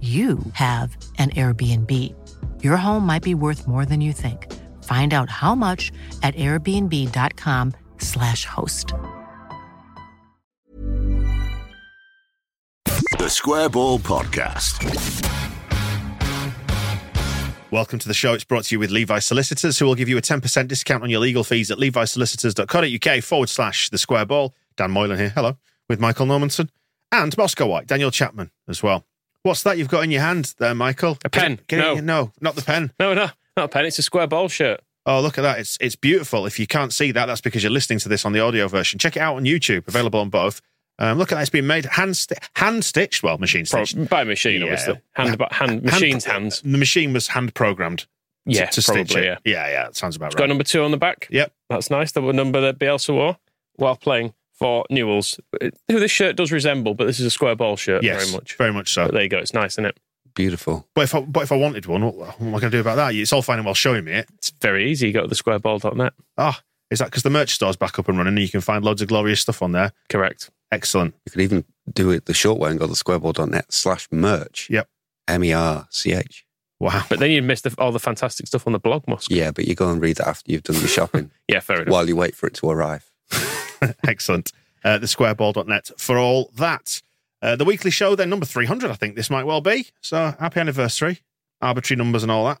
you have an Airbnb. Your home might be worth more than you think. Find out how much at airbnb.com/slash host. The Square Ball Podcast. Welcome to the show. It's brought to you with Levi Solicitors, who will give you a 10% discount on your legal fees at levisolicitors.co.uk forward slash the square ball. Dan Moylan here. Hello. With Michael Normanson and Moscow White, Daniel Chapman as well. What's that you've got in your hand there, Michael? A pen. Get it- get no. in- no, not the pen. No, no, not a pen. It's a square ball shirt. Oh, look at that. It's it's beautiful. If you can't see that, that's because you're listening to this on the audio version. Check it out on YouTube, available on both. Um, look at that. It's been made hand, sti- hand stitched. Well, machine Pro- stitched. by machine, Yeah. obviously. Hand, by hand, machine's hands. The machine was hand programmed. Yeah, to, to probably, stitch it. yeah. yeah, yeah. Sounds about It's right. got number two on the back. Yep. That's nice. The number that Bielsa wore while playing for Newell's, who this shirt does resemble, but this is a square ball shirt Yes, very much. very much so. But there you go. It's nice, isn't it? Beautiful. But if I, but if I wanted one, what, what am I going to do about that? It's all fine and well showing me it. It's very easy. You go to the squareball.net. Ah, is that because the merch store's back up and running and you can find loads of glorious stuff on there? Correct. Excellent. You could even do it the short way and go to squareball.net slash merch. Yep. M E R C H. Wow. But then you'd miss the, all the fantastic stuff on the blog, Musk. Yeah, but you go and read that after you've done your shopping Yeah, fair enough. while you wait for it to arrive. Excellent. Uh, the squareball.net for all that. Uh, the weekly show, then, number 300, I think this might well be. So happy anniversary. Arbitrary numbers and all that.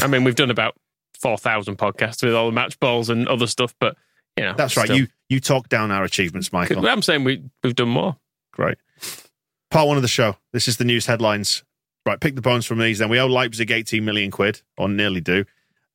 I mean, we've done about 4,000 podcasts with all the match balls and other stuff, but, you know. That's right. still. You you talk down our achievements, Michael. I'm saying we, we've done more. Great. Part one of the show. This is the news headlines. Right, pick the bones from these. Then we owe Leipzig 18 million quid, or nearly do.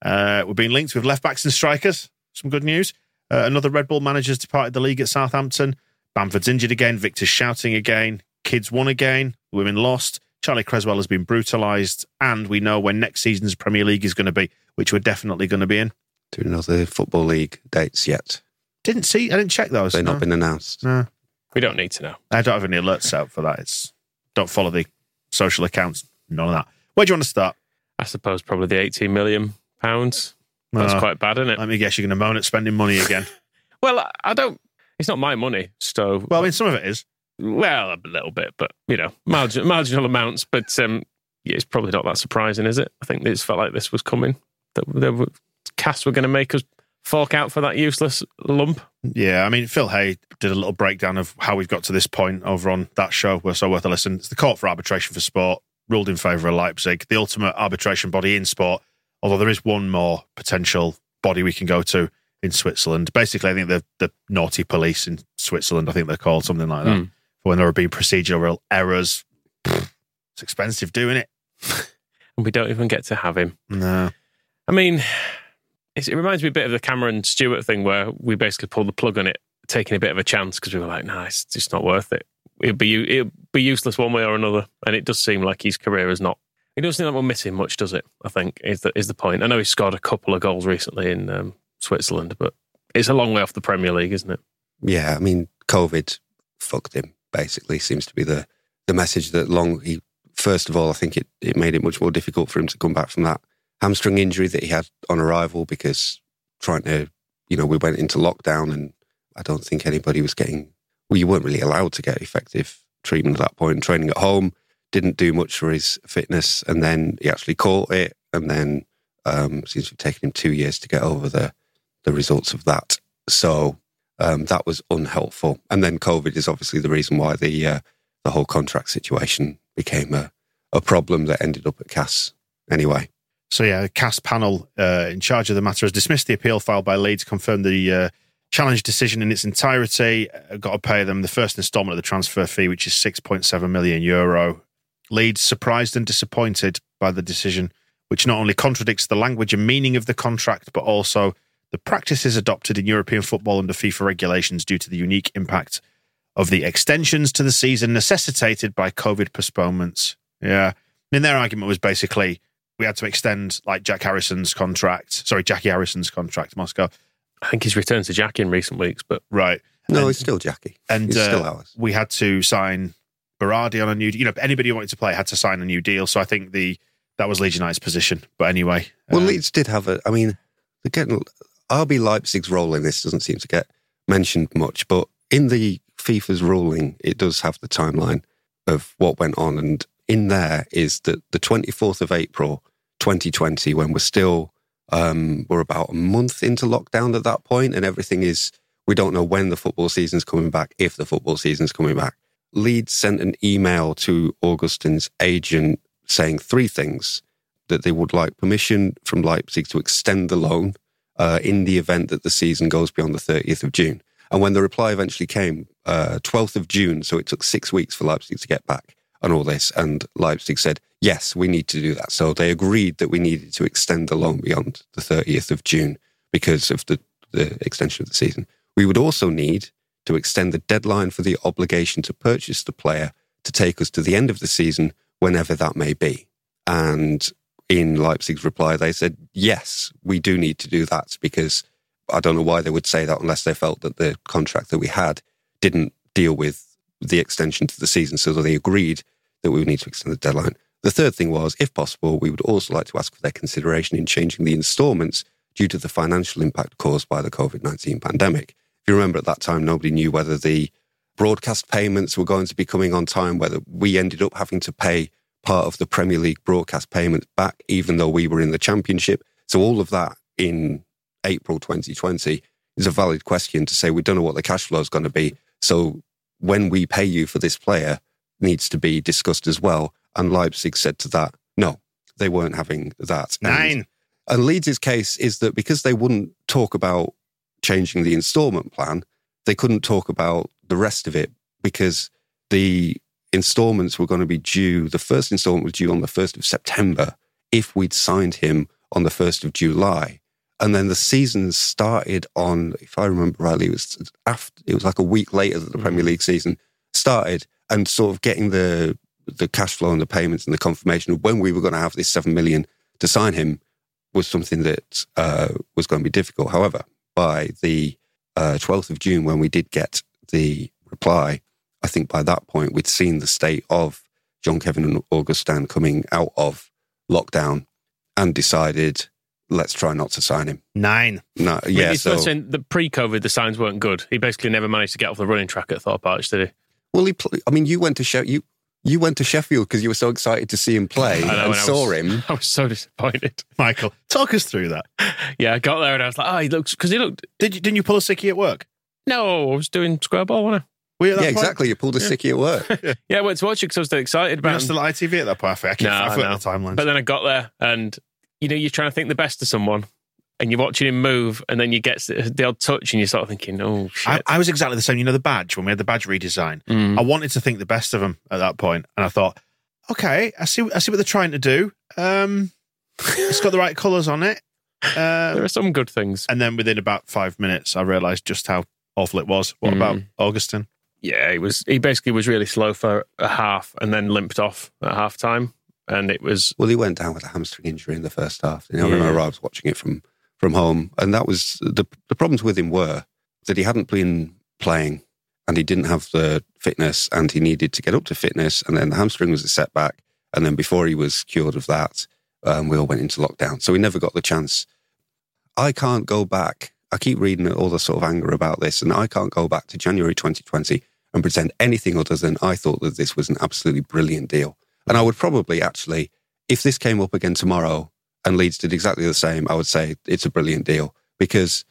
Uh, we're being linked with left backs and strikers. Some good news. Uh, another Red Bull manager's departed the league at Southampton. Bamford's injured again. Victor's shouting again. Kids won again. Women lost. Charlie Creswell has been brutalised. And we know when next season's Premier League is going to be, which we're definitely going to be in. Do you know the Football League dates yet? Didn't see, I didn't check those. They've no. not been announced. No. We don't need to know. I don't have any alerts set up for that. It's don't follow the social accounts. None of that. Where do you want to start? I suppose probably the 18 million pounds. That's Uh, quite bad, isn't it? Let me guess, you're going to moan at spending money again. Well, I- don't. It's not my money, so well, I mean, some of it is. well, a little bit, but you know, margin, marginal amounts. But um, yeah, it's probably not that surprising, is it? I think it's felt like this was coming. That were, CAS were going to make us fork out for that useless lump. Yeah, I mean, Phil Hay did a little breakdown of how we've got to this point over on that show. We're so worth a listen. It's the Court for Arbitration for Sport ruled in favour of Leipzig, the ultimate arbitration body in sport. Although there is one more potential body we can go to in Switzerland. Basically, I think the the naughty police in Switzerland, I think they're called something like that, Hmm. for when there have been procedural errors. It's expensive doing it. And we don't even get to have him. No. I mean, it's, it reminds me a bit of the Cameron Stewart thing where we basically pulled the plug on it, taking a bit of a chance because we were like, nah, it's just not worth it. It'd be it'd be useless one way or another. And it does seem like his career is not. It doesn't seem like we're missing much, does it? I think is the is the point. I know he scored a couple of goals recently in um, Switzerland, but it's a long way off the Premier League, isn't it? Yeah, I mean, COVID fucked him, basically, seems to be the, the message that long he first of all, I think it, it made it much more difficult for him to come back from that hamstring injury that he had on arrival because trying to you know, we went into lockdown and I don't think anybody was getting well, you weren't really allowed to get effective treatment at that point. Training at home didn't do much for his fitness, and then he actually caught it, and then um, seems to have taken him two years to get over the the results of that. So um, that was unhelpful. And then COVID is obviously the reason why the uh, the whole contract situation became a, a problem that ended up at CAS anyway. So yeah, the CAS panel uh, in charge of the matter has dismissed the appeal filed by Leeds, confirmed the uh, challenge decision in its entirety. Uh, got to pay them the first instalment of the transfer fee, which is six point seven million euro. Leeds surprised and disappointed by the decision, which not only contradicts the language and meaning of the contract, but also the practices adopted in European football under FIFA regulations due to the unique impact of the extensions to the season necessitated by COVID postponements. Yeah. And their argument was basically we had to extend like Jack Harrison's contract, sorry, Jackie Harrison's contract, Moscow. I think he's returned to Jack in recent weeks, but Right. No, And- it's still Jackie. And He's still uh, ours. we had to sign Berardi on a new, you know, anybody who wanted to play had to sign a new deal. So I think the that was Leeds United's position. But anyway, Well, um, Leeds did have a. I mean, getting RB Leipzig's role in this doesn't seem to get mentioned much, but in the FIFA's ruling, it does have the timeline of what went on, and in there is that the twenty fourth of April, twenty twenty, when we're still um, we're about a month into lockdown at that point, and everything is we don't know when the football season's coming back, if the football season's coming back. Leeds sent an email to Augustin's agent saying three things that they would like permission from Leipzig to extend the loan uh, in the event that the season goes beyond the 30th of June. And when the reply eventually came, uh, 12th of June, so it took six weeks for Leipzig to get back on all this. And Leipzig said, yes, we need to do that. So they agreed that we needed to extend the loan beyond the 30th of June because of the, the extension of the season. We would also need to extend the deadline for the obligation to purchase the player to take us to the end of the season, whenever that may be. And in Leipzig's reply, they said, yes, we do need to do that because I don't know why they would say that unless they felt that the contract that we had didn't deal with the extension to the season. So they agreed that we would need to extend the deadline. The third thing was, if possible, we would also like to ask for their consideration in changing the installments due to the financial impact caused by the COVID 19 pandemic. You remember at that time, nobody knew whether the broadcast payments were going to be coming on time, whether we ended up having to pay part of the Premier League broadcast payments back, even though we were in the Championship. So all of that in April 2020 is a valid question to say we don't know what the cash flow is going to be. So when we pay you for this player needs to be discussed as well. And Leipzig said to that, no, they weren't having that. And- nine. and Leeds' case is that because they wouldn't talk about changing the instalment plan, they couldn't talk about the rest of it because the installments were going to be due. The first installment was due on the 1st of September if we'd signed him on the 1st of July. And then the season started on, if I remember rightly, it was after, it was like a week later that the Premier League season started and sort of getting the, the cash flow and the payments and the confirmation of when we were going to have this 7 million to sign him was something that uh, was going to be difficult. However, by the uh, 12th of June, when we did get the reply, I think by that point we'd seen the state of Jean-Kévin and Augustin coming out of lockdown and decided, let's try not to sign him. Nine. No, yeah, yeah. he's So, saying the pre-COVID the signs weren't good. He basically never managed to get off the running track at Thorpe Arch, did he? well, he. Pl- I mean, you went to show you. You went to Sheffield because you were so excited to see him play I know, and and I saw was- him. I was so disappointed. Michael, talk us through that. Yeah, I got there and I was like, oh, he looks because he looked. Did you, didn't you pull a sickie at work? No, I was doing square ball, wasn't Were you at that Yeah, point? exactly. You pulled a sickie at work. I? Yeah, I went to watch it because I was so excited You're about not still at ITV at that point. I think I keep No, I forget no. the timelines. But then I got there and you know you're trying to think the best of someone, and you're watching him move, and then you get the the odd touch, and you're sort of thinking, oh shit. I, I was exactly the same. You know, the badge, when we had the badge redesign, Mm. I wanted to think the best of him at that point, And I thought, okay, I see, I see what they're trying to do. Um, it's got the right colours on it. there Um, are some good things. and then within about five minutes, I realised just how awful it was. What Mm. about Augustin? Yeah, he was. He basically was really slow for a half, and then limped off at half time, and it was Well, he went down with a hamstring injury in the first half. You know, I Yeah. remember I was watching it from from home, and that was the the problems with him were that he hadn't been playing, and he didn't have the fitness, and he needed to get up to fitness, and then the hamstring was a setback, and then before he was cured of that, um, we all went into lockdown, so we never got the chance. I can't go back. I keep reading all the sort of anger about this, and I can't go back to January 2020 and pretend anything other than I thought that this was an absolutely brilliant deal. And I would probably actually, if this came up again tomorrow and Leeds did exactly the same, I would say it's a brilliant deal because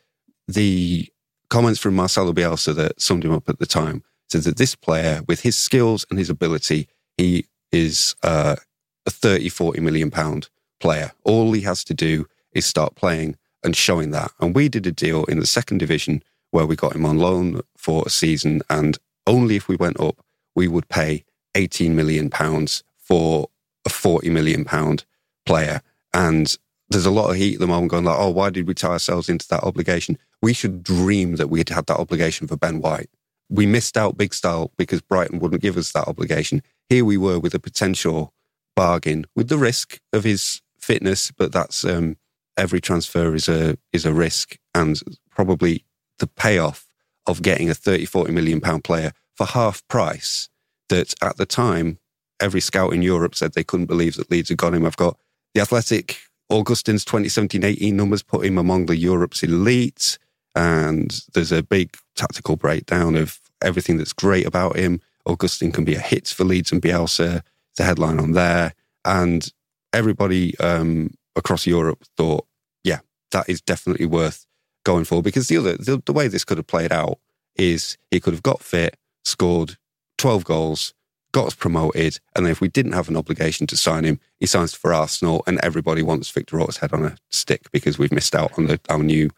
the comments from Marcelo Bielsa that summed him up at the time said that this player, with his skills and his ability, he is uh, a 30, 40 million pound player. All he has to do is start playing and showing that. And we did a deal in the second division where we got him on loan for a season. And only if we went up, we would pay 18 million pounds for a 40 million pound player. And there's a lot of heat at the moment going like, oh, why did we tie ourselves into that obligation? We should dream that we had had that obligation for Ben White. We missed out big style because Brighton wouldn't give us that obligation. Here we were with a potential bargain with the risk of his fitness, but that's um, every transfer is a is a risk and probably the payoff of getting a 30, 40 million pound player for half price that at the time every scout in Europe said they couldn't believe that Leeds had got him. I've got the Athletic Augustin's 2017-18 numbers put him among the Europe's elite. And there's a big tactical breakdown of everything that's great about him. Augustin can be a hit for Leeds and Bielsa. The headline on there. And everybody um, across Europe thought, yeah, that is definitely worth going for. Because the other, the, the way this could have played out is he could have got fit, scored 12 goals, got us promoted. And then if we didn't have an obligation to sign him, he signs for Arsenal and everybody wants Victor Orta's head on a stick because we've missed out on the, our new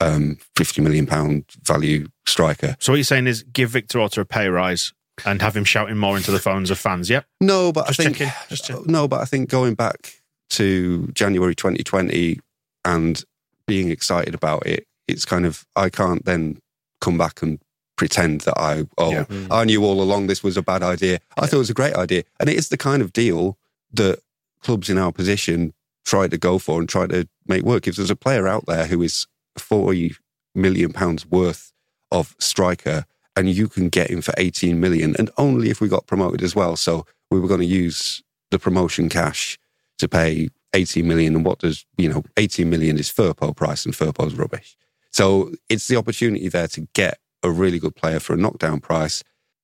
um, 50 million pound value striker. So what you're saying is give Victor Orta a pay rise and have him shouting more into the phones of fans. Yep. No, but Just I think checking, just checking. no, but I think going back to January 2020 and being excited about it, it's kind of I can't then come back and pretend that I oh Yeah. Mm. I knew all along this was a bad idea. I thought it was a great idea, and it is the kind of deal that clubs in our position try to go for and try to make work. If there's a player out there who is 40 million pounds worth of striker and you can get him for 18 million and only if we got promoted as well. So we were going to use the promotion cash to pay 18 million. And what does, you know, 18 million is Firpo price and Firpo's rubbish. So it's the opportunity there to get a really good player for a knockdown price.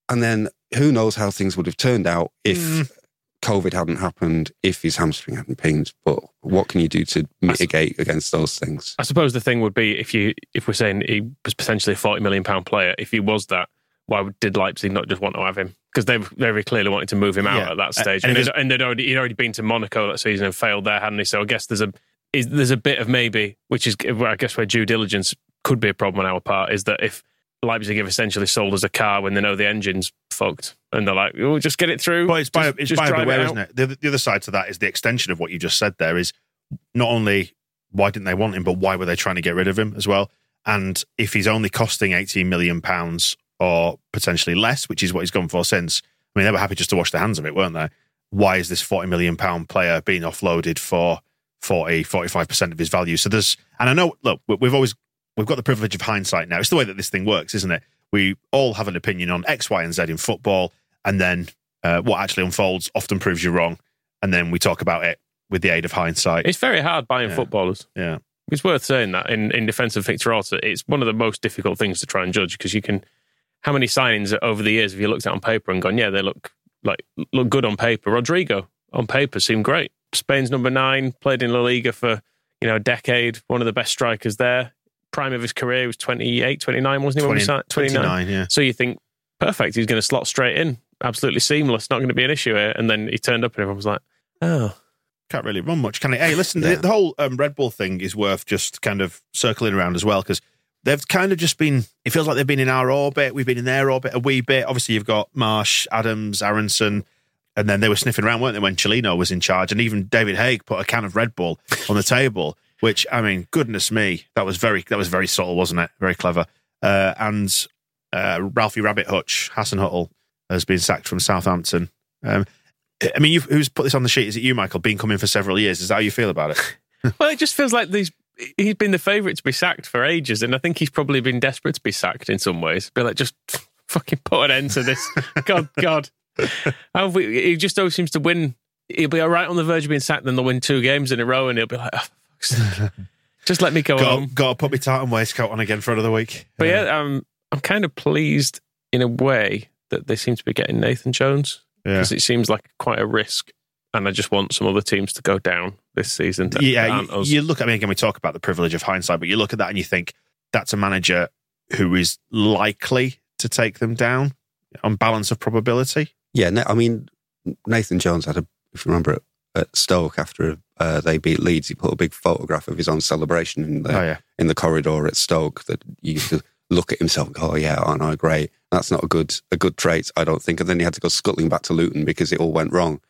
And then who knows how things would have turned out if Mm. COVID hadn't happened, if his hamstring hadn't pinged. But what can you do to mitigate against those things? I suppose the thing would be if you if we're saying he was potentially a forty million pound player, if he was that, why did Leipzig not just want to have him? Because they very clearly wanted to move him out Yeah. at that stage, And and, if they'd, and they'd already he'd already been to Monaco that season and failed there, hadn't he? So I guess there's a is, there's a bit of maybe, which is where I guess where due diligence could be a problem on our part, is that if Leipzig have essentially sold us a car when they know the engine's fucked, and they're like, "Oh, just get it through." But it's by, just, it's just buyer drive beware, out." isn't it? The, other- the other side to that is the extension of what you just said there is not only why didn't they want him, but why were they trying to get rid of him as well? And if he's only costing 18 million pounds or potentially less, which is what he's gone for since, I mean, they were happy just to wash their hands of it, weren't they? Why is this 40 million pound player being offloaded for 40, 45% of his value? So there's, and I know, look, we've always, we've got the privilege of hindsight now. It's the way that this thing works, isn't it? We all have an opinion on X, Y, and Z in football, and then uh, what actually unfolds often proves you wrong. And then we talk about it with the aid of hindsight. It's very hard buying Yeah. footballers. yeah. It's worth saying that in, in defence of Victor Orta, it's one of the most difficult things to try and judge because you can. How many signings over the years have you looked at on paper and gone, yeah, they look like look good on paper? Rodrigo on paper seemed great. Spain's number nine, played in La Liga for you know a decade, one of the best strikers there. Prime of his career he was 28, 29, wasn't he? when we 20 signed? 29. 29, yeah. So you think, perfect, he's going to slot straight in, absolutely seamless, not going to be an issue here. And then he turned up and everyone was like, oh, Can't really run much, can he? Hey, listen, Yeah. the, the whole um, Red Bull thing is worth just kind of circling around as well because they've kind of just been, it feels like they've been in our orbit. We've been in their orbit a wee bit. Obviously, you've got Marsch, Adams, Aaronson, and then they were sniffing around, weren't they, when Cellino was in charge? And even David Haigh put a can of Red Bull on the table, which, I mean, goodness me, that was very, that was very subtle, wasn't it? Very clever. Uh, and uh, Ralphie Rabbit Hutch, Hasenhüttl, has been sacked from Southampton. Um, I mean, you've, who's put this on the sheet? Is it you, Michael? Been coming for several years. Is that how you feel about it? Well, it just feels like these. He's been the favourite to be sacked for ages, and I think he's probably been desperate to be sacked in some ways. Be like, just fucking put an end to this. God, God. We, he just always seems to win. He'll be all right on the verge of being sacked, then they'll win two games in a row, and he'll be like, oh, for fuck's sake. just let me go got, home. got to put my tartan waistcoat on again for another week. But yeah, um, I'm kind of pleased in a way that they seem to be getting Nathan Jones yeah. because it seems like quite a risk, and I just want some other teams to go down this season. That yeah, you, you look. I mean, again, we talk about the privilege of hindsight, but you look at that and you think that's a manager who is likely to take them down on balance of probability. Yeah, I mean, Nathan Jones had a, if you remember, at Stoke after uh, they beat Leeds, he put a big photograph of his own celebration in the Oh yeah, in the corridor at Stoke that you used to look at himself and go, "Oh yeah, aren't I great?" That's not a good a good trait, I don't think. And then he had to go scuttling back to Luton because it all went wrong.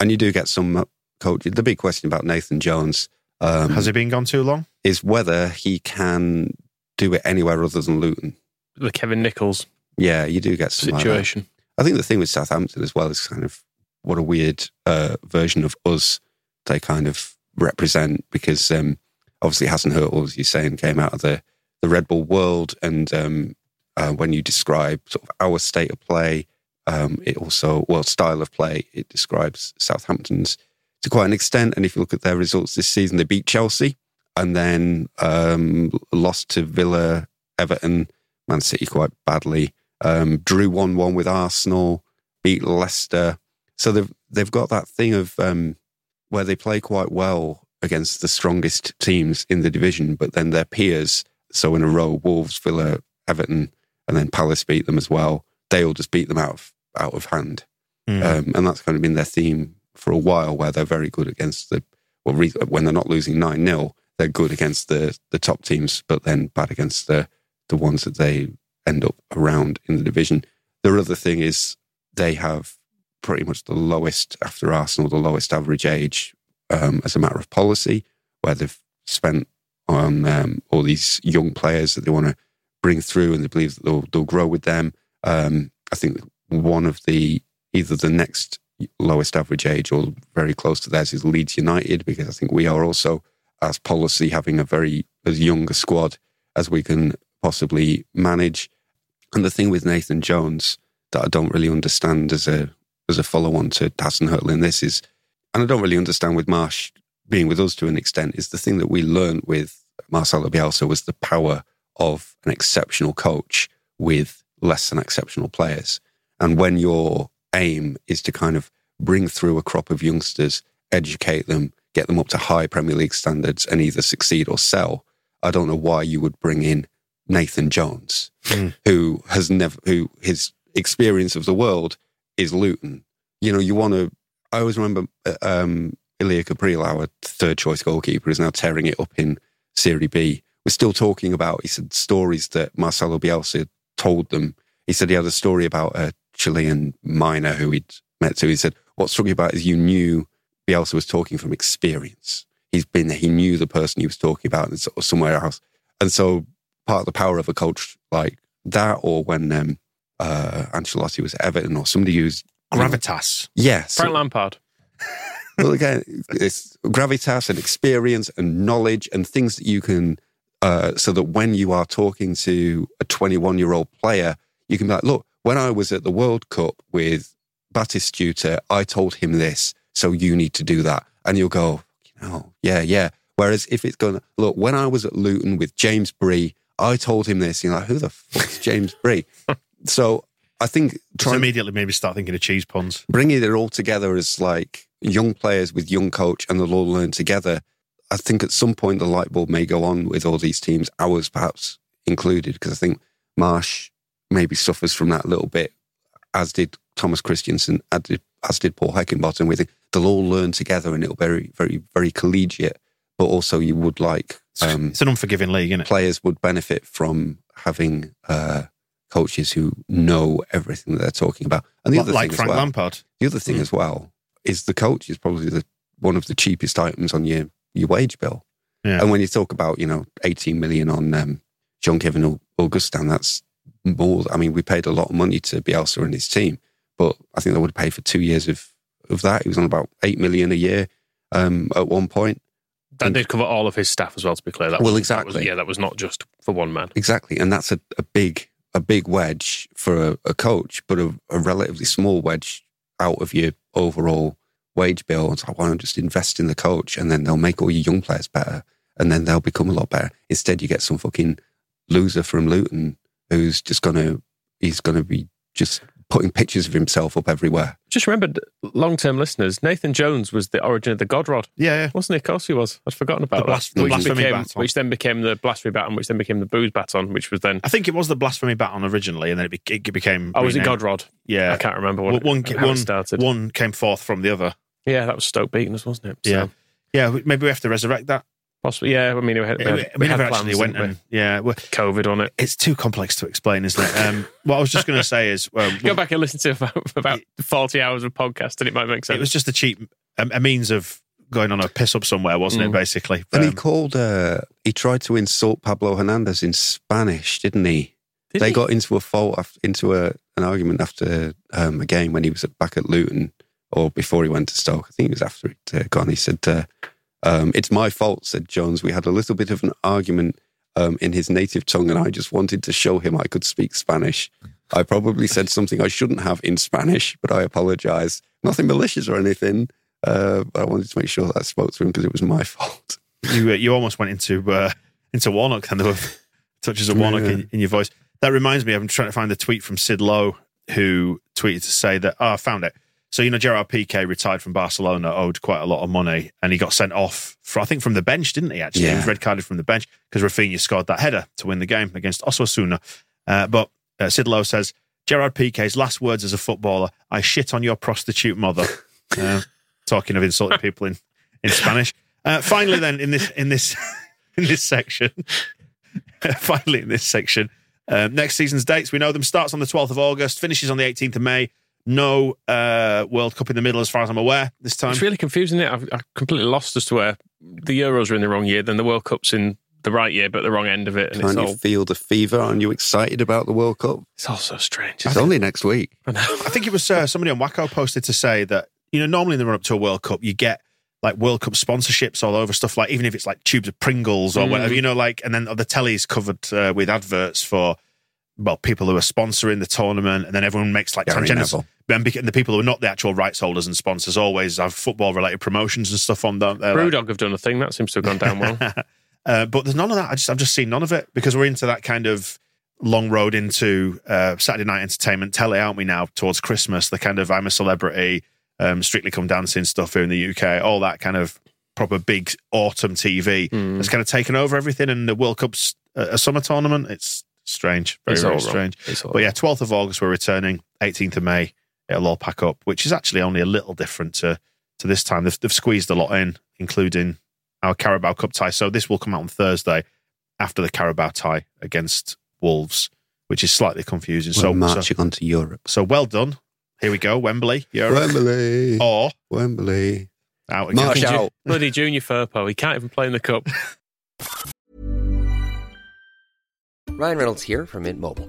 and you do get some coaches. The big question about Nathan Jones um, Has he been gone too long? is whether he can do it anywhere other than Luton. The Kevin Nichols Yeah, you do get some like that. situation. I think the thing with Southampton as well is kind of what a weird uh, version of us they kind of represent because um, obviously Hasenhüttl, as you're saying, came out of the, the Red Bull world. And um, uh, when you describe sort of our state of play, um, it also, well, style of play, it describes Southampton's to quite an extent. And if you look at their results this season, they beat Chelsea and then um, lost to Villa, Everton, Man City quite badly. Um, drew one one with Arsenal, beat Leicester. So they've they've got that thing of um, where they play quite well against the strongest teams in the division, but then their peers. So in a row, Wolves, Villa, Everton, and then Palace beat them as well. They all just beat them out of out of hand, Mm. um, and that's kind of been their theme for a while, where they're very good against the well, re- when they're not losing nine 0 they're good against the the top teams, but then bad against the the ones that they end up around in the division. Their other thing is they have pretty much the lowest after Arsenal, the lowest average age um, as a matter of policy, where they've spent on um, all these young players that they want to bring through, and they believe that they'll they'll grow with them. Um, I think one of the either the next lowest average age or very close to theirs is Leeds United, because I think we are also as policy having a very as young a squad as we can possibly manage. And the thing with Nathan Jones that I don't really understand as a as a follow on to Hasenhüttl in this is, and I don't really understand with Marsch being with us to an extent, is the thing that we learned with Marcelo Bielsa was the power of an exceptional coach with less than exceptional players. And when your aim is to kind of bring through a crop of youngsters, educate them, get them up to high Premier League standards, and either succeed or sell, I don't know why you would bring in Nathan Jones, Mm. who has never, who his experience of the world is Luton. You know, you want to. I always remember uh, um, Elia Caprile, our third choice goalkeeper, is now tearing it up in Serie B. We're still talking about, he said, stories that Marcelo Bielsa told them. He said he had a story about a Chilean miner who he'd met to. He said, what struck about is you knew Bielsa was talking from experience. He's been, there, he knew the person he was talking about and sort of somewhere else. And so part of the power of a coach like that, or when um, uh, Ancelotti was Everton, or somebody who's Gravitas. yes, Frank Lampard. well, again, it's gravitas and experience and knowledge and things that you can, uh, so that when you are talking to a 21 year old player, you can be like, look, when I was at the World Cup with Batistuta, I told him this, so you need to do that. And you'll go, you know, yeah, yeah. Whereas if it's going, look, when I was at Luton with James Bree, I told him this. You're like, who the fuck's James Bree? so I think trying immediately maybe start thinking of cheese puns. bringing it all together as like young players with young coach and they'll all learn together. I think at some point the light bulb may go on with all these teams, ours perhaps included, because I think Marsch maybe suffers from that a little bit, as did Thomas Christiansen, as did, as did Paul Heckingbottom. We think they'll all learn together and it'll be very, very, very collegiate. But also, you would like um, It's an unforgiving league, isn't it? players would benefit from having uh, coaches who know everything that they're talking about. And the other like thing Frank as well, Lampard. the other thing Mm. as well is the coach is probably the one of the cheapest items on your your wage bill. Yeah. And when you talk about you know eighteen million on um, Jean-Kévin Au- Augustin, that's more. I mean, we paid a lot of money to Bielsa and his team, but I think they would pay for two years of of that. He was on about eight million a year um, at one point. And that did cover all of his staff as well. To be clear, that Well, was, that was- exactly. yeah, that was not just for one man. Exactly, and that's a, a big a big wedge for a, a coach, but a, a relatively small wedge out of your overall wage bill. It's like, why not just invest in the coach, and then they'll make all your young players better, and then they'll become a lot better. Instead, you get some fucking loser from Luton who's just gonna he's gonna be just putting pictures of himself up everywhere. Just remembered, long term listeners, Nathan Jones was the origin of the God Rod, Yeah, yeah. wasn't he? Of course he was. I'd forgotten about The blas- that. the which, blasphemy became, baton. which then became the blasphemy baton, which then became the booze baton, which was then. I think it was the blasphemy baton originally, and then it, be, it became. Oh, was it renamed. God Rod? Yeah. I can't remember what One, it, one, how it one, started. one came forth from the other. Yeah, that was Stoke beating us, wasn't it? So- Yeah. Yeah, maybe we have to resurrect that. Possibly, yeah. I mean, we had, we had, we, we had never plans, actually went didn't we? and yeah. Well, COVID on it. it's too complex to explain, isn't it? Um, what I was just going to say is, um, Go back and listen to about, about 40 hours of podcast and it might make sense. it was just a cheap a, a means of going on a piss up somewhere, wasn't it? Mm. Basically, And he Um, called, uh, he tried to insult Pablo Hernandez in Spanish, didn't he? Did they he? got into a fault, after, into a, an argument after um, a game when he was back at Luton or before he went to Stoke. I think it was after it uh, gone. He said, uh, um, It's my fault, said Jones. We had a little bit of an argument um, in his native tongue, and I just wanted to show him I could speak Spanish. I probably said something I shouldn't have in Spanish, but I apologize. Nothing malicious or anything. Uh, but I wanted to make sure that I spoke to him because it was my fault. you uh, you almost went into uh, into Warnock and there were touches of Warnock Yeah. in, in your voice. That reminds me, I'm trying to find the tweet from Sid Lowe who tweeted to say that oh, I found it. So you know, Gerard Piqué retired from Barcelona, owed quite a lot of money, and he got sent off for I think from the bench, didn't he? Actually, he was red carded from the bench because Rafinha scored that header to win the game against Osasuna. Uh, but uh, Sid Lowe says Gerard Piqué's last words as a footballer: "I shit on your prostitute mother." Uh, talking of insulting people in in Spanish. Uh, finally, then in this in this in this section, finally in this section, um, next season's dates we know them starts on the twelfth of August, finishes on the eighteenth of May. No uh, World Cup in the middle, as far as I'm aware. This time, It's really confusing. It. I've, I've completely lost as to where the Euros are in the wrong year, then the World Cup's in the right year, but the wrong end of it, and it's Can't you all feel the fever? Aren't you excited about the World Cup? it's all so strange. It's only next week. I know. I think it was uh, somebody on WACCOE posted to say that you know normally in the run up to a World Cup you get like World Cup sponsorships all over stuff like even if it's like tubes of Pringles or Mm. whatever you know like and then the telly's covered uh, with adverts for well people who are sponsoring the tournament and then everyone makes like Gary tangents Neville. And the people who are not the actual rights holders and sponsors always have football related promotions and stuff on them. They're like- have done a thing that seems to have gone down well. uh, but there's none of that. I just I've just seen none of it because we're into that kind of long road into uh, Saturday night entertainment telly, aren't we now? Towards Christmas, the kind of I'm a celebrity, um, Strictly Come Dancing stuff here in the UK, all that kind of proper big autumn TV Mm. has kind of taken over everything. And the World Cup's a, a summer tournament. It's strange, very It's very strange. But yeah, 12th of August we're returning. 18th of May it'll all pack up, which is actually only a little different to to this time. They've, they've squeezed a lot in, including our Carabao Cup tie. So this will come out on Thursday after the Carabao tie against Wolves, which is slightly confusing. We're So, so marching on to Europe. so well done. Here we go, Wembley, Europe, Wembley. or Wembley. out again. March out. Bloody Junior Firpo. He can't even play in the cup. Ryan Reynolds here from Mint Mobile.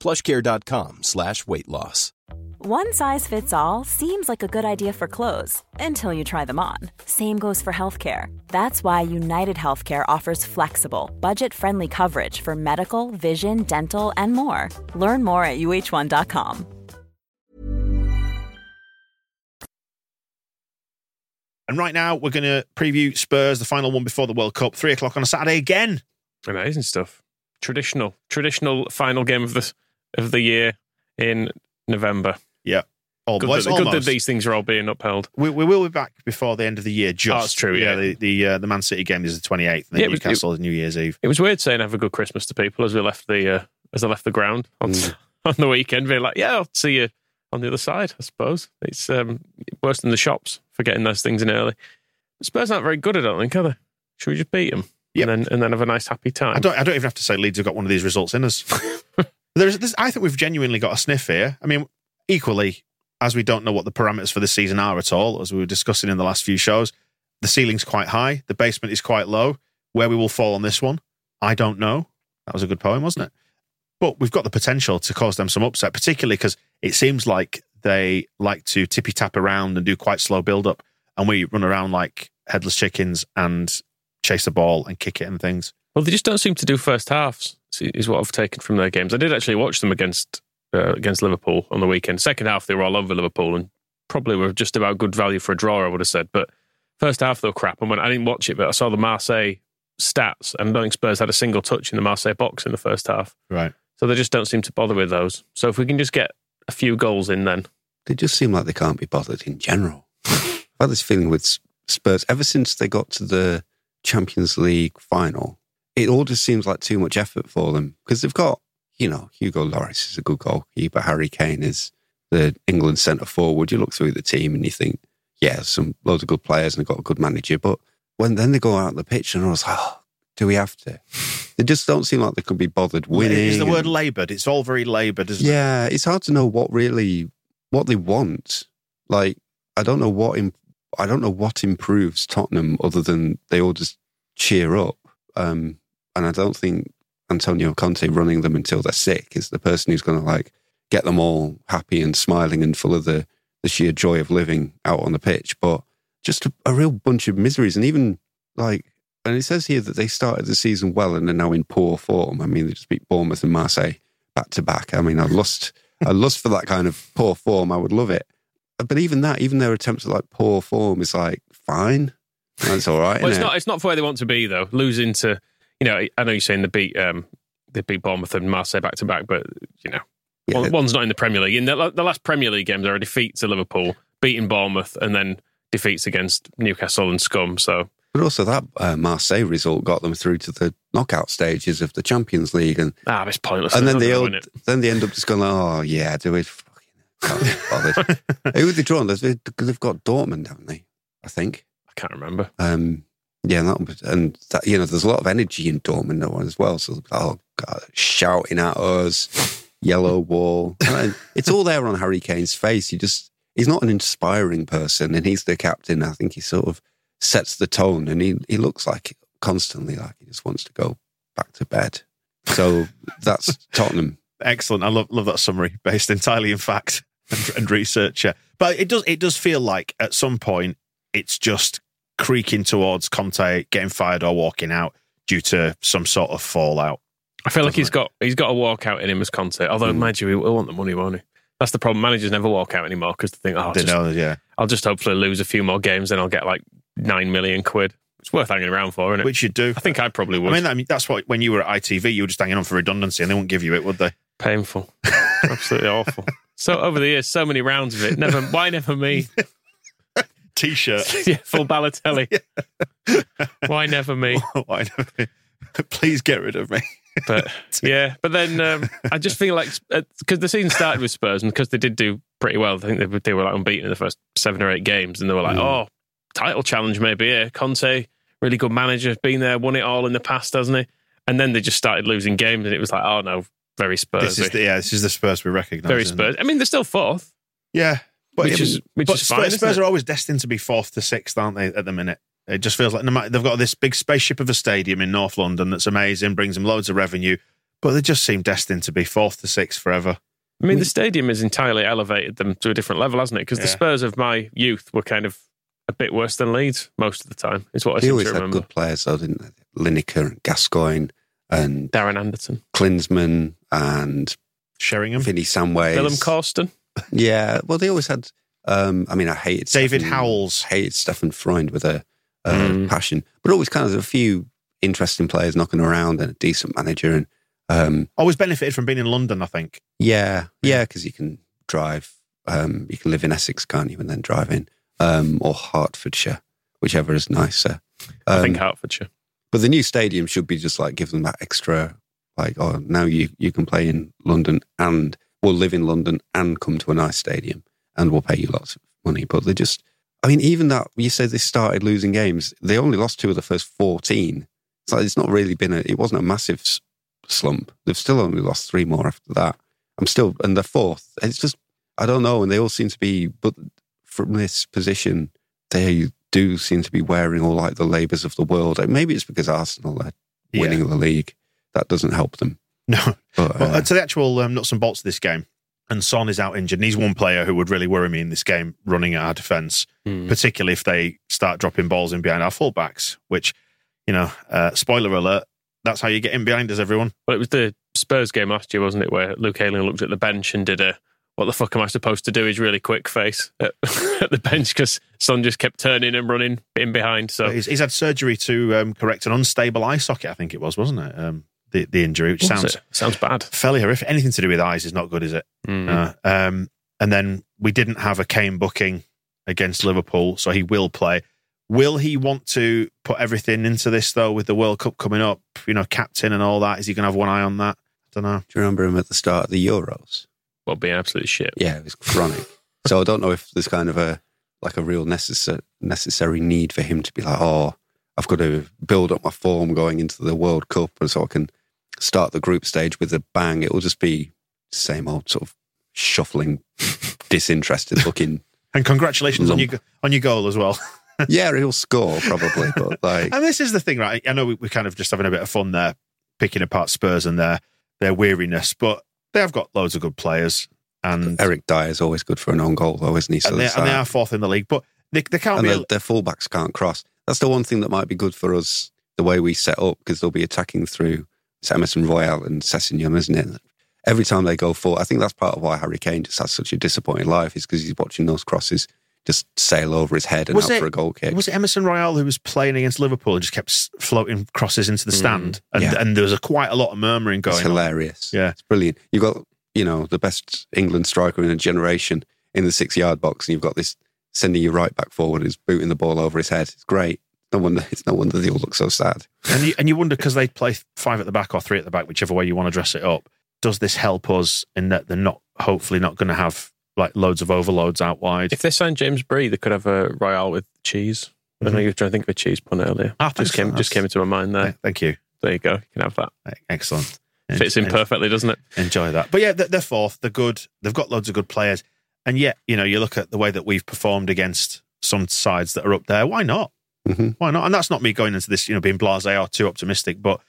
plushcare.com slash weight loss. One size fits all seems like a good idea for clothes until you try them on. Same goes for healthcare. That's why United Healthcare offers flexible, budget friendly coverage for medical, vision, dental, and more. Learn more at uh1.com. And right now we're going to preview Spurs, the final one before the World Cup, three o'clock on a Saturday again. Amazing stuff. Traditional, traditional final game of the of the year in November. Yeah, all Good, well, that, good that these things are all being upheld. We, we will be back before the end of the year. Just Oh, that's true, yeah. the the, uh, the Man City game is the twenty eighth, and then Yeah, Newcastle is New Year's Eve. It was weird saying "Have a good Christmas" to people as we left the uh, as I left the ground on Mm. on the weekend. Being like, "Yeah, I'll see you on the other side." I suppose it's um, worse than the shops for getting those things in early. Spurs aren't very good, I don't think, are they? Should we just beat them Yep. and then and then have a nice happy time? I don't. I don't even have to say Leeds have got one of these results in us. there's, there's, I think we've genuinely got a sniff here. I mean, equally as we don't know what the parameters for this season are at all, as we were discussing in the last few shows. The ceiling's quite high. The basement is quite low. Where we will fall on this one, I don't know. That was a good poem, wasn't it? but we've got the potential to cause them some upset, particularly because it seems like they like to tippy tap around and do quite slow build up, and we run around like headless chickens and chase the ball and kick it and things. Well, they just don't seem to do first halves. Is what I've taken from their games. I did actually watch them against uh, against Liverpool on the weekend. Second half, they were all over Liverpool and probably were just about good value for a draw. I would have said, but first half they were crap. And when I didn't watch it, but I saw the Marseille stats, and I don't think Spurs had a single touch in the Marseille box in the first half. Right. So they just don't seem to bother with those. So if we can just get a few goals in, then They just seem like they can't be bothered in general. I've had this feeling with Spurs ever since they got to the Champions League final. It all just seems like too much effort for them because they've got, you know, Hugo Lloris is a good goalkeeper. Harry Kane is the England centre forward. You look through the team and you think, yeah, some loads of good players and they've got a good manager. But when then they go out on the pitch and I was like, oh, do we have to? They just don't seem like they could be bothered winning. Is the and- word laboured? It's all very laboured, isn't it? yeah, it's hard to know what really what they want. Like, I don't know what im- I don't know what improves Tottenham other than they all just cheer up. Um, and I don't think Antonio Conte running them until they're sick is the person who's going to like get them all happy and smiling and full of the the sheer joy of living out on the pitch. But just a, a real bunch of miseries, and even like. And it says here that they started the season well and are now in poor form. I mean, they just beat Bournemouth and Marseille back to back. I mean, I lust, I lust for that kind of poor form. I would love it. But even that, even their attempts at like poor form is like fine. That's all right. well, it's innit? not. It's not for where they want to be though. Losing to, you know, I know you're saying the beat um, they beat Bournemouth and Marseille back to back, but you know, Yeah. one, one's not in the Premier League. In the, the last Premier League games, are a defeat to Liverpool, beating Bournemouth, and then defeats against Newcastle and Scum. So But also that uh, Marseille result got them through to the knockout stages of the Champions League, and ah, it's pointless. and then all, it. then they end up just going, oh yeah, do it. Fucking can't be bothered. Who have they drawn? They've, they've got Dortmund, haven't they? I think. I can't remember. Um, yeah, and, that, was- and that, you know, there's a lot of energy in Dortmund that one as well. So, oh god, shouting at us, yellow wall. It's all there on Harry Kane's face. He just he's not an inspiring person, and he's the captain. I think he sort of sets the tone, and he he looks like constantly like he just wants to go back to bed. So that's Tottenham. Excellent. I love love that summary based entirely in fact and, and research. Yeah. But it does it does feel like at some point it's just creaking towards Conte getting fired or walking out due to some sort of fallout. I feel like he's it? got he's got a walkout in him as Conte. Although, Mm. mind you, he will want the money, won't he? That's the problem. Managers never walk out anymore because they think, oh, I'll They just, know, yeah. I'll just hopefully lose a few more games, then I'll get like nine million quid. It's worth hanging around for, isn't it? Which you do. I think I probably would. I mean, I mean, that's what when you were at ITV, you were just hanging on for redundancy, and they wouldn't give you it, would they? Painful, absolutely awful. So over the years, so many rounds of it. Never, why never me? T-shirt. yeah, full Balotelli. why never me? Why not? Please get rid of me. But yeah, but then um, I just feel like because the season started with Spurs and because they did do pretty well, I think they, were- they were like unbeaten in the first seven or eight games, and they were like, oh, title challenge maybe. Yeah, Conte, really good manager, been there, won it all in the past, hasn't he? And then they just started losing games, and it was like, oh no, very Spurs. This is the, yeah, this is the Spurs we recognise. very? Spurs. I mean, they're still fourth. Yeah, but Which it- is- which but is Spurs, fine, isn't Spurs it? are always destined to be fourth to sixth, aren't they? At the minute, it just feels like no matter, they've got this big spaceship of a stadium in North London that's amazing, brings them loads of revenue, but they just seem destined to be fourth to sixth forever. I mean, the stadium has entirely elevated them to a different level, hasn't it? Because the Spurs of my youth were kind of a bit worse than Leeds most of the time. Is what I They seem always to had good players, though, didn't they? Lineker and Gascoigne and Darren Anderton, Klinsmann and Sheringham, Vinny Samways. Willem Korsten. Yeah, well, they always had. Um, I mean, I hated David Stefan- Howells. hated Stefan Freund with a, a Mm. passion, but always kind of a few interesting players knocking around and a decent manager. And um, Always benefited from being in London, I think. yeah, yeah, because you can drive. Um, you can live in Essex, can't you, and then drive in, um, or Hertfordshire, whichever is nicer. I think Um, Hertfordshire. but the new stadium should be just like give them that extra, like, oh, now you, you can play in London and we'll live in London and come to a nice stadium and we'll pay you lots of money. But they just, I mean, even that, you said they started losing games. They only lost two of the first 14. It's like, it's not really been a, it wasn't a massive slump. They've still only lost three more after that. I'm still, and they're fourth. It's just, I don't know. And they all seem to be, but from this position, they do seem to be wearing all like the labours of the world. Maybe it's because Arsenal are winning the league. That doesn't help them. No. But, But uh, uh, to the actual um, nuts and bolts of this game, and Son is out injured, and he's one player who would really worry me in this game running at our defence, Hmm. particularly if they start dropping balls in behind our fullbacks, which, you know, uh, spoiler alert, that's how you get in behind us, everyone. Well, it was the Spurs game last year, wasn't it, where Luke Ayling looked at the bench and did a "What the fuck am I supposed to do?" His really quick face at, at the bench because Son just kept turning and running in behind. So He's, he's had surgery to um, correct an unstable eye socket, I think it was, wasn't it? Um, the, the injury, which sounds it? sounds bad. fairly horrific. Anything to do with eyes is not good, is it? Mm. Uh, um, and then we didn't have a Kane booking against Liverpool, so he will play. Will he want to put everything into this though, with the World Cup coming up? You know, captain and all that. Is he going to have one eye on that? I don't know. do you remember him at the start of the Euros? Well, being absolute shit. Yeah, it was chronic. so I don't know if there's kind of a like a real necessary necessary need for him to be like, oh, I've got to build up my form going into the World Cup, and so I can start the group stage with a bang. It will just be same old sort of shuffling, disinterested looking. And congratulations on your on your goal as well. yeah, he'll score probably, but like, And this is the thing, right? I know we, we're kind of just having a bit of fun there, picking apart Spurs and their their weariness, but they have got loads of good players, and Eric Dier is always good for an own goal, though, isn't he? So and, they, and they are fourth in the league. But they, they can't and be. their, their fullbacks can't cross. That's the one thing that might be good for us, the way we set up, because they'll be attacking through it's Emerson Royal and Sessegnon, isn't it? Every time they go forward, I think that's part of why Harry Kane just has such a disappointing life, is because he's watching those crosses just sail over his head and Was out it- for a goal kick. Was it Emerson Royal who was playing against Liverpool and just kept floating crosses into the stand? And, Mm. yeah. and there was a, quite a lot of murmuring it's going on. hilarious. Yeah. It's brilliant. You've got, you know, the best England striker in a generation in the six yard box, and you've got this sending you right back forward, He's booting the ball over his head. It's great. No wonder it's no wonder they all look so sad. And you, and you wonder because they play five at the back or three at the back, whichever way you want to dress it up. Does this help us in that they're not hopefully not going to have like loads of overloads out wide? If they signed James Bree, they could have a Royale with cheese. I know you were trying to think of a cheese pun earlier. Ah, just came for just came into my mind there. Th- Thank you. There you go. You can have that. Excellent. Fits in perfectly, doesn't it? Enjoy that. But yeah, they're they're fourth. They're good. They've got loads of good players. And yet, you know, you look at the way that we've performed against some sides that are up there. Why not? Mhm. Why not? And that's not me going into this, you know, being blasé or too optimistic. But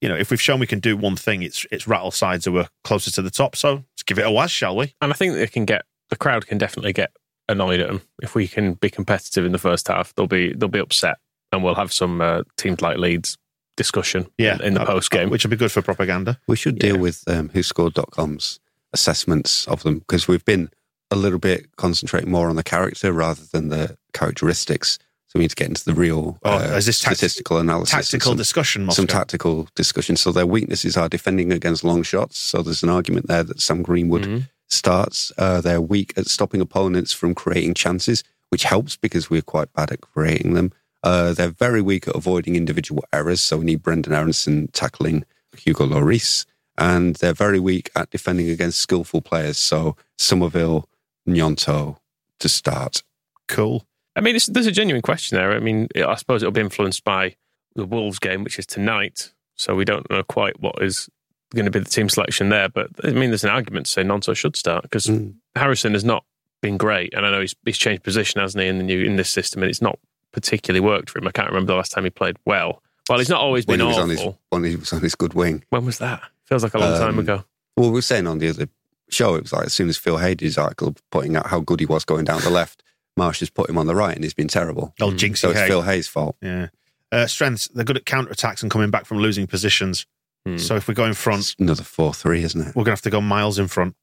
you know, if we've shown we can do one thing, it's it's rattle sides who are closer to the top. So let's give it a whiz, shall we? And I think they can get the crowd can definitely get annoyed at them if we can be competitive in the first half. They'll be they'll be upset, and we'll have some uh, teams like Leeds discussion Yeah, in, in the post game. which would be good for propaganda. We should deal Yeah. with um, WhoScored.com's assessments of them because we've been a little bit concentrating more on the character rather than the characteristics. So we need to get into the real Oh, uh, is this tact- statistical analysis. Tactical some, discussion, Moscow. some tactical discussion. So their weaknesses are defending against long shots. So there's an argument there that Sam Greenwood Mhm. starts. Uh, they're weak at stopping opponents from creating chances, which helps because we're quite bad at creating them. Uh, they're very weak at avoiding individual errors. So we need Brenden Aaronson tackling Hugo Lloris. And they're very weak at defending against skillful players. So Summerville, Gnonto to start. cool. I mean, it's, there's a genuine question there. I mean, I suppose it'll be influenced by the Wolves game, which is tonight. So we don't know quite what is going to be the team selection there. But I mean, there's an argument to say Gnonto should start because Mm. Harrison has not been great, and I know he's, he's changed position, hasn't he, in the new in this system, and it's not particularly worked for him. I can't remember the last time he played well. Well, he's not always When been he was awful. on his when he was on his good wing. When was that? Feels like a long time Um, ago. Well, we were saying on the other show, it was like as soon as Phil Hay did his article pointing out how good he was going down the left, Marsch has put him on the right and he's been terrible. Oh, Mm. Jinxie So it's Hay. Phil Hay's fault. Yeah. Uh, strengths, they're good at counter attacks and coming back from losing positions. Hmm. So if we go in front, It's another 4 3, isn't it? we're going to have to go miles in front.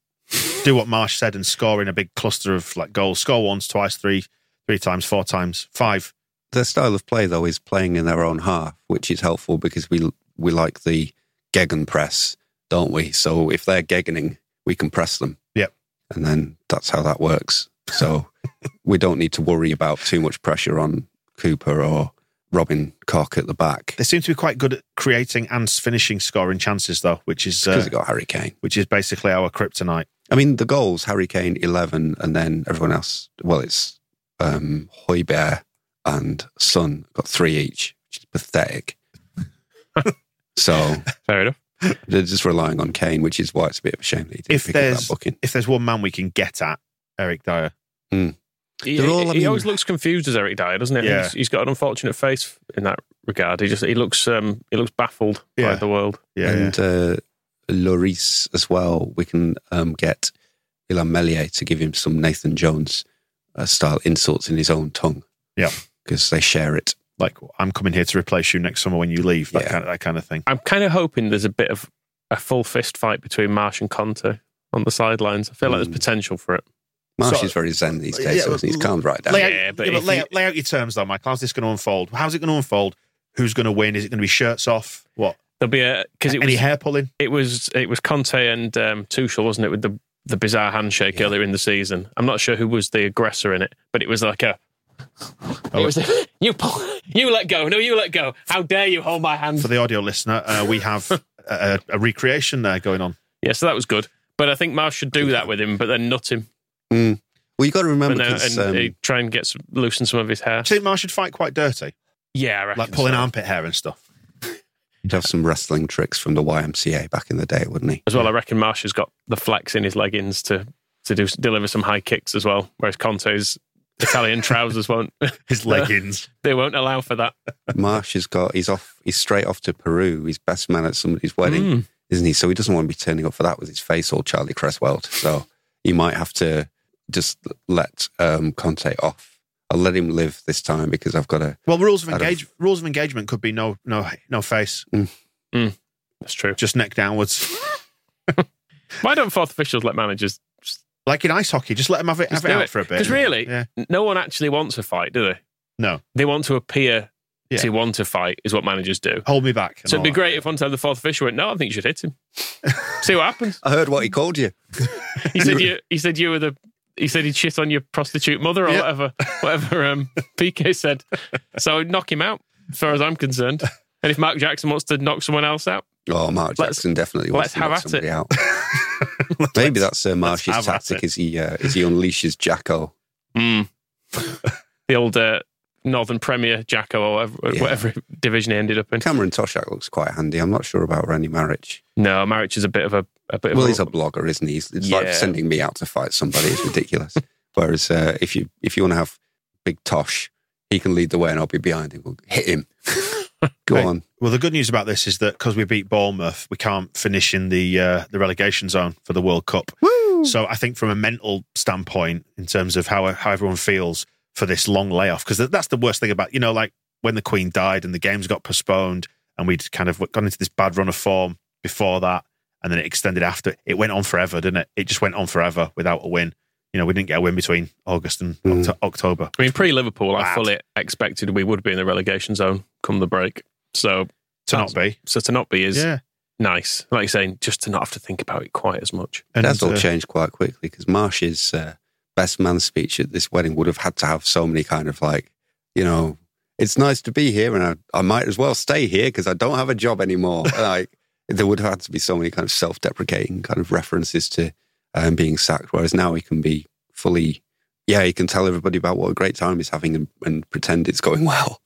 Do what Marsch said and score in a big cluster of like goals. Score once, twice, three, three times, four times, five. Their style of play, though, is playing in their own half, which is helpful because we we like the Gegen press, don't we? So if they're Gegening, we compress them. Yep. And then that's how that works. So we don't need to worry about too much pressure on Cooper or Robin Koch at the back They seem to be quite good at creating and finishing scoring chances, though, which is because uh, they got Harry Kane. which is basically our kryptonite. I mean, the goals, Harry Kane, 11, and then everyone else, well, it's um, Højbjerg and Son got three each, which is pathetic. so Fair enough. they're just relying on Kane, which is why it's a bit of a shame that he didn't If pick up there's that booking. if there's one man we can get at, Eric Dier. He, They're all, I he mean- always looks confused as Eric Dier, doesn't he? Yeah. He's, he's got an unfortunate face in that regard. He just he looks um, he looks baffled Yeah. by the world. Yeah, and uh, Lloris as well, we can um, get Illan Meslier to give him some Nathan Jones uh, style insults in his own tongue. Yeah. Because they share it. Like I'm coming here to replace you next summer when you leave. That Yeah. kind of that kind of thing. I'm kind of hoping there's a bit of a full fist fight between Marsch and Conte on the sidelines. I feel like Mm. there's potential for it. Marsch So- is very zen these Yeah, days, so he's calmed right down. Lay out, Yeah, yeah, but but lay, you- out, lay out your terms though, Mike. How's this going to unfold? How's it going to unfold? Who's going to win? Is it going to be shirts off? What? There'll be a because it Any was hair pulling? it was it was Conte and um, Tuchel, wasn't it, with the the bizarre handshake Yeah. earlier in the season. I'm not sure who was the aggressor in it, but it was like a. Oh. It was a, you pull, you let go. No, you let go. How dare you hold my hand? For the audio listener, uh, we have a, a recreation there going on. Yeah, so that was good. But I think Marsch should do that with him, but then nut him Mm. Well, you got to remember and, uh, 'cause, and um, uh, try and get some, loosen some of his hair. Do you think Marsch should fight quite dirty? Yeah, I reckon Like pulling so. armpit hair and stuff? he'd have some wrestling tricks from the YMCA back in the day, wouldn't he? As well, I reckon Marsch has got the flex in his leggings to to do deliver some high kicks as well. Whereas Conte's Italian trousers won't His leggings. they won't allow for that. Marsch has got he's off he's straight off to Peru. He's best man at somebody's wedding, Mm. isn't he? So he doesn't want to be turning up for that with his face all Charlie Cresswell. So he might have to just let um, Conte off. I'll let him live this time because I've got a. Well, rules of Out of- engage rules of engagement could be no no no face, That's true. just neck downwards. Why don't fourth officials let managers just, Like in ice hockey, just let them have it, just have it out it? for a bit. Because really, yeah, no one actually wants a fight, do they? no, They want to appear Yeah. to want to fight, is what managers do. hold me back. So it'd be that. great if one time the fourth official went, "No, I think you should hit him. See what happens." I heard what he called you. He said you. He said you were the. He said he'd shit on your prostitute mother or Yeah. whatever. Whatever um, PK said. So knock him out, as far as I'm concerned. And if Mark Jackson wants to knock someone else out, Oh, Mark Let's- Jackson definitely wants let's to have knock somebody it. out. Maybe that's uh, Marsch's tactic. Is he uh, is he unleashes Jacko? mm. the old uh, Northern Premier Jacko or whatever, Yeah. whatever division he ended up in. Cameron Toshack looks quite handy. I'm not sure about René Marić. No, Marriage is a bit of a, a bit of Well, a, he's a blogger, isn't he? It's it's like sending me out to fight somebody. It's ridiculous. Whereas uh, if you if you want to have Big Tosh, he can lead the way, and I'll be behind him. We'll hit him. Go Right. on. Well, the good news about this is that because we beat Bournemouth, we can't finish in the uh, the relegation zone for the World Cup. So I think from a mental standpoint, in terms of how how everyone feels for this long layoff, because that's the worst thing about you know, like when the Queen died and the games got postponed, and we'd kind of gone into this bad run of form before that, and then it extended after. It went on forever, didn't it? It just went on forever without a win. You know, we didn't get a win between August and Mm. Oct- October. I mean, pre Liverpool, I fully expected we would be in the relegation zone come the break. So To not be, so to not be is yeah. nice. Like you're saying, just to not have to think about it quite as much. And That's all uh, changed quite quickly because Marsch's uh, best man speech at this wedding would have had to have so many kind of like, you know, it's nice to be here, and I, I might as well stay here because I don't have a job anymore. like there would have had to be so many kind of self-deprecating kind of references to um, being sacked, whereas now he can be fully, yeah, he can tell everybody about what a great time he's having and, and pretend it's going well.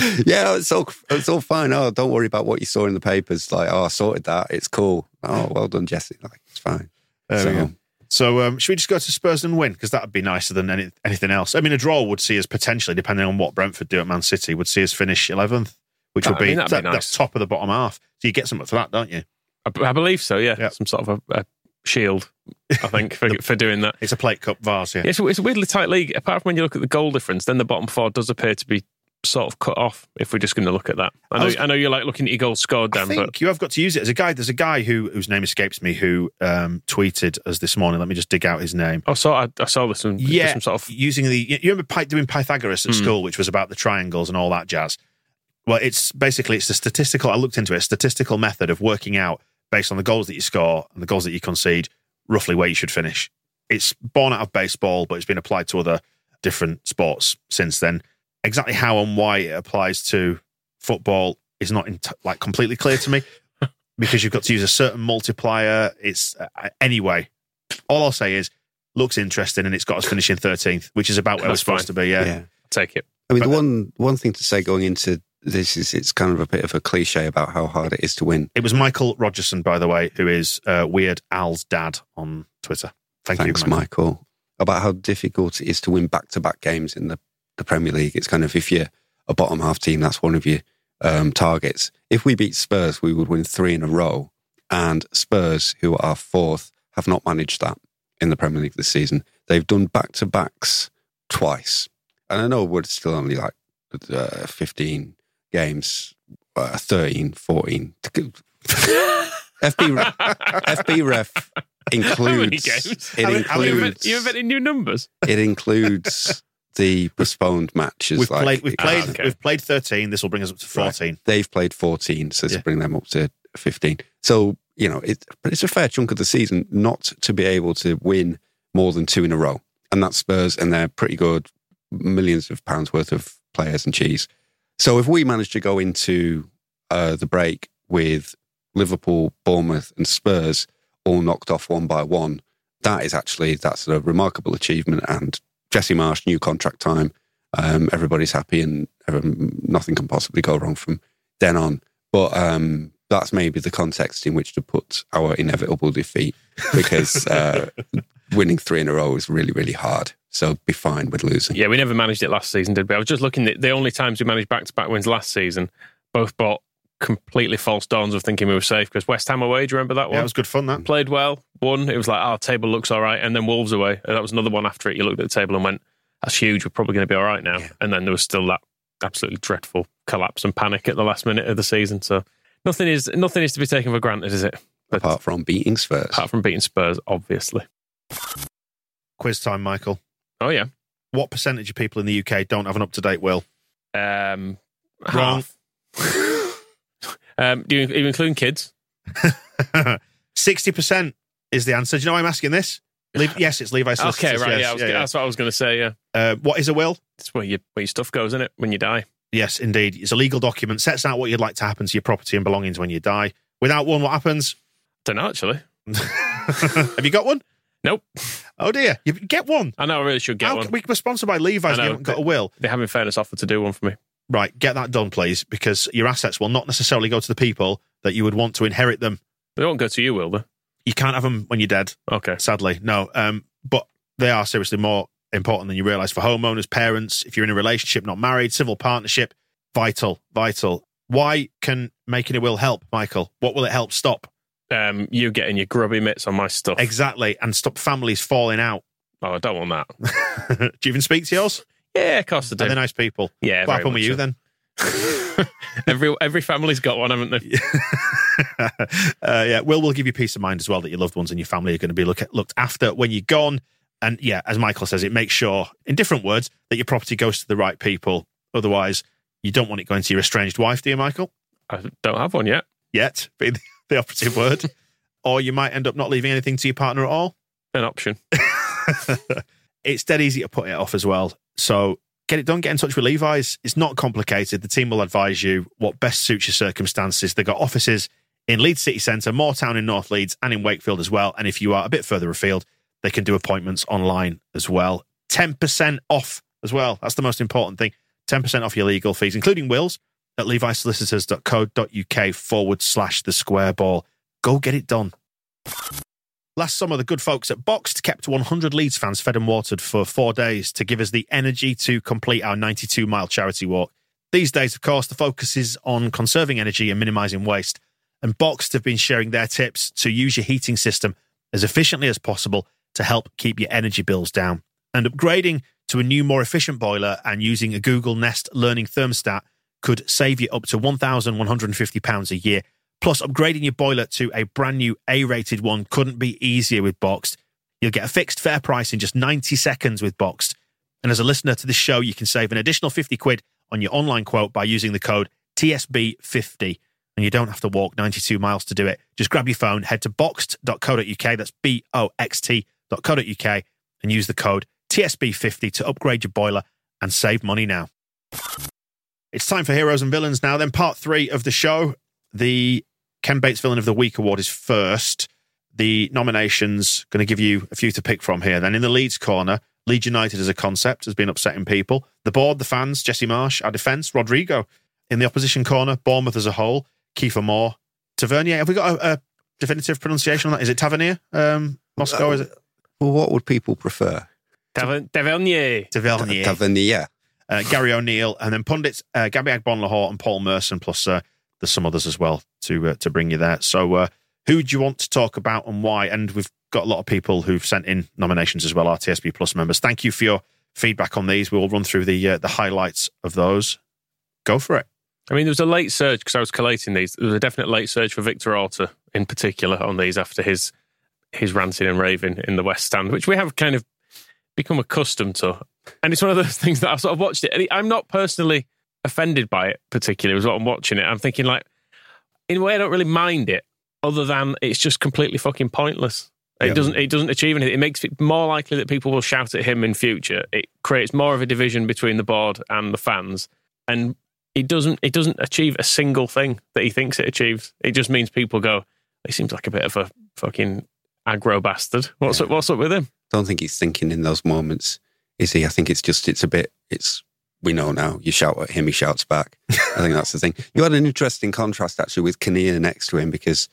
yeah, it's all it's all fine. Oh, don't worry about what you saw in the papers. Like, oh, I sorted that. It's cool. Oh, well done, Jesse. Like, it's fine. There we So- go. So, um, should we just go to Spurs and win? Because that would be nicer than any, anything else. I mean, a draw would see us potentially, depending on what Brentford do at Man City, would see us finish 11th, which That- would I be, mean, that'd be nice. that's top of the bottom half. So you get something for that, don't you? I, I believe so. Yeah, Yeah. some sort of a, a shield. I think for for doing that. It's a plate cup vase, yeah. Yeah, it's, it's a weirdly tight league. Apart from when you look at the goal difference, then the bottom four does appear to be sort of cut off. If we're just going to look at that, I I know, was- I know you're like looking at your goals scored, I Dan, think but you have got to use it as a guy. There's a guy who whose name escapes me who um, tweeted us this morning. Let me just dig out his name. I saw I, I saw this one. Yeah, some sort of using the you remember doing Pythagoras at Hmm. school, which was about the triangles and all that jazz. Well, it's basically it's a statistical. I looked into it, a statistical method of working out based on the goals that you score and the goals that you concede, roughly where you should finish. It's born out of baseball, but it's been applied to other different sports since then. Exactly how and why it applies to football is not in like completely clear to me because you've got to use a certain multiplier. It's uh, anyway. All I'll say is looks interesting and it's got us finishing 13th, which is about where we're That's supposed to be. Yeah. yeah. take it. I mean, the one one thing to say going into this is it's kind of a bit of a cliche about how hard it is to win. It was Michael Rogerson, by the way, who is uh, Weird Al's dad on Twitter. Thank Thanks, you, Michael. Michael. About how difficult it is to win back to back games in the, the Premier League. It's kind of if you're a bottom half team, that's one of your um, targets. If we beat Spurs, we would win three in a row. And Spurs, who are fourth, have not managed that in the Premier League this season. They've done back to backs twice. And I know we're still only like uh, 15 games, uh, 13, 14. FB, FB ref How many includes games? it How many- how many- includes you invented new numbers. it includes the postponed matches. We've like, played. We've played. Ah, okay. We've played thirteen. This will bring us up to fourteen. They've played 14, so this Yeah. will bring them up to 15. So, you know, it, but it's a fair chunk of the season not to be able to win more than two in a row. And that's Spurs, and they're pretty good, millions of pounds worth of players and cheese. So if we manage to go into uh, the break with Liverpool, Bournemouth, and Spurs all knocked off one by one, that is actually that's a remarkable achievement. And Jesse Marsch, new contract time, um, everybody's happy, and nothing can possibly go wrong from then on. But um, that's maybe the context in which to put our inevitable defeat, because uh, winning three in a row is really, really hard. So be fine with losing. Yeah, we never managed it last season, did we? I was just looking at the only times we managed back to back wins last season, both bought completely false dawns of thinking we were safe because West Ham away, do you remember that one? Yeah, it was good fun. That Played well, won. It was like, oh, table looks all right. And then Wolves away. And that was another one after it. You looked at the table and went, that's huge. We're probably going to be all right now. And then there was still that absolutely dreadful collapse and panic at the last minute of the season. So nothing is nothing is to be taken for granted, is it? But Apart from beating Spurs. apart from beating Spurs, obviously. quiz time, Michael. Oh, yeah. What percentage of people in the UK don't have an up to date will? Um, Wrong. um, do you, are you including kids? Sixty percent is the answer. Do you know why I'm asking this? Le- yes, it's Levi Solicitors. Okay, right. yes, yeah, was, that's what I was going to say. Yeah, Uh, what is a will? it's where, you, where your stuff goes, isn't it? When you die. Yes, indeed. It's a legal document, sets out what you'd like to happen to your property and belongings when you die. Without one, what happens? Don't know actually. Have you got one? Nope. Oh dear, you get one. I know I really should get How one. we were sponsored by Levi's. And You haven't got a will. They have, in fairness, offered to do one for me. Right, get that done, please, because your assets will not necessarily go to the people that you would want to inherit them. They won't go to you, will they? You can't have them when you're dead. Okay. Sadly, no. Um, but they are seriously more important than you realise for homeowners, parents. If you're in a relationship, not married, civil partnership, vital, vital. Why can making a will help, Michael? What will it help stop? Um, you getting your grubby mitts on my stuff. Exactly, and stop families falling out. oh, I don't want that. Do you even speak to yours? Yeah, of course I Are they do. nice people? Yeah, What happened with you so. then? every every family's got one, haven't they? uh, yeah, Will will give you peace of mind as well that your loved ones and your family are going to be look looked after when you're gone. And yeah, as Michael says, it makes sure, in different words, that your property goes to the right people. Otherwise, you don't want it going to your estranged wife, do you, Michael? I don't have one yet. Yet, being the, the operative word. Or you might end up not leaving anything to your partner at all. An option. it's dead easy to put it off as well. So get it done. Get in touch with Levi's. It's not complicated. The team will advise you what best suits your circumstances. They've got offices in Leeds City Centre, Moortown in North Leeds, and in Wakefield as well. And if you are a bit further afield, they can do appointments online as well. 10% off as well. That's the most important thing. 10% off your legal fees, including wills, at levisolicitors.co.uk forward slash the square ball. Go get it done. Last summer, the good folks at BOXT kept 100 Leeds fans fed and watered for four days to give us the energy to complete our 92 mile charity walk. These days, of course, the focus is on conserving energy and minimizing waste. And BOXT have been sharing their tips to use your heating system as efficiently as possible to help keep your energy bills down. And upgrading to a new, more efficient boiler and using a Google Nest Learning thermostat could save you up to £1,150 a year. Plus, upgrading your boiler to a brand new A rated one couldn't be easier with BOXT. You'll get a fixed fair price in just 90 seconds with BOXT. And as a listener to this show, you can save an additional 50 quid on your online quote by using the code TSB50. And you don't have to walk 92 miles to do it. Just grab your phone, head to boxt.co.uk, that's B O X T.co.uk, and use the code TSB50 to upgrade your boiler and save money now. It's time for Heroes and Villains now. Then, part three of the show. The Ken Bates Villain of the Week award is first. The nominations, going to give you a few to pick from here. Then, in the Leeds corner, Leeds United as a concept has been upsetting people. The board, the fans, Jesse Marsch, our defence, Rodrigo. In the opposition corner, Bournemouth as a whole, Kiefer Moore, Tavernier. Have we got a, a definitive pronunciation on that? Is it Tavernier? Um, Moscow, is it? Well, what would people prefer? Taver- Tavernier. Tavernier. Tavernier. uh, Gary O'Neill, and then pundits uh, Gabby Agbonlahor and Paul Merson, plus uh, there's some others as well to uh, to bring you there. So, uh, Who do you want to talk about and why? And we've got a lot of people who've sent in nominations as well, our TSB Plus members. Thank you for your feedback on these. We'll run through the uh, the highlights of those. Go for it. I mean, there was a late surge because I was collating these. There was a definite late surge for Victor Orta in particular on these after his his ranting and raving in the West Stand, which we have kind of become accustomed to. And it's one of those things that I've sort of watched it. I'm not personally offended by it particularly as what I'm watching it. I'm thinking like, in a way, I don't really mind it, other than it's just completely fucking pointless. It Yeah. doesn't. It doesn't achieve anything. It makes it more likely that people will shout at him in future. It creates more of a division between the board and the fans, and it doesn't. It doesn't achieve a single thing that he thinks it achieves. It just means people go. He seems like a bit of a fucking aggro bastard. What's up? What's up with him? don't think he's thinking in those moments, is he? I think it's just it's a bit it's we know now. You shout at him, he shouts back. I think that's the thing. You had an interesting contrast actually with Kinnear next to him because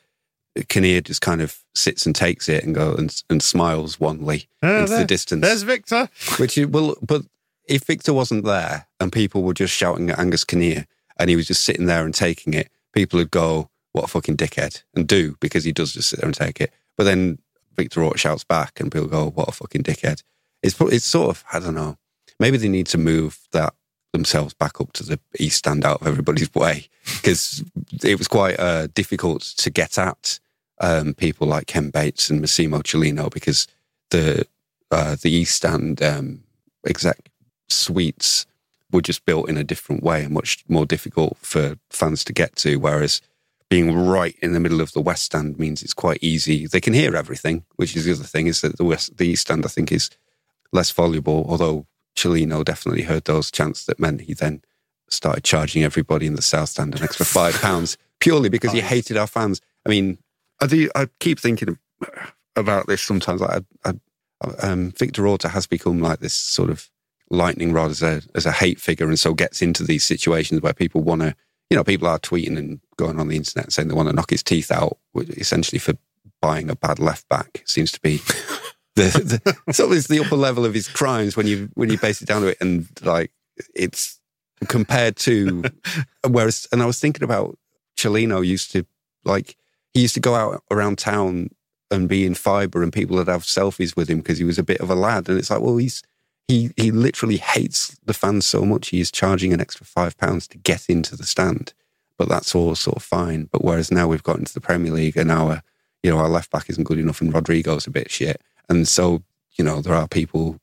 Kinnear just kind of sits and takes it and go and, and smiles wanly Ah, into there- the distance. There's Victor. Which is, well, but if Victor wasn't there and people were just shouting at Angus Kinnear and he was just sitting there and taking it, people would go, "What a fucking dickhead!" and do because he does just sit there and take it. But then Victor shouts back, and people go, "What a fucking dickhead!" It's it's sort of I don't know. Maybe they need to move that themselves back up to the east stand out of everybody's way because it was quite uh, difficult to get at um, people like Ken Bates and Massimo Cellino because the uh, the east stand um, exec suites were just built in a different way and much more difficult for fans to get to. Whereas being right in the middle of the west stand means it's quite easy. They can hear everything, which is the other thing. Is that the west, the east stand, I think, is less voluble. Although Cellino definitely heard those chants that meant he then started charging everybody in the south stand an extra five pounds purely because he hated our fans. I mean, I do. I keep thinking about this sometimes. Like, I, I, um, Victor Orta has become like this sort of lightning rod as a as a hate figure, and so gets into these situations where people want to, you know, people are tweeting and going on the internet saying they want to knock his teeth out, which essentially for buying a bad left back. Seems to be the, the is the upper level of his crimes when you when you base it down to it, and like it's compared to whereas. And I was thinking about Cellino used to like he used to go out around town and be in fibre and people would have selfies with him because he was a bit of a lad. And it's like, well, he's he he literally hates the fans so much he is charging an extra five pounds to get into the stand. But that's all sort of fine. But whereas now we've got into the Premier League and our you know, our left back isn't good enough and Rodrigo's a bit shit. And so, you know, there are people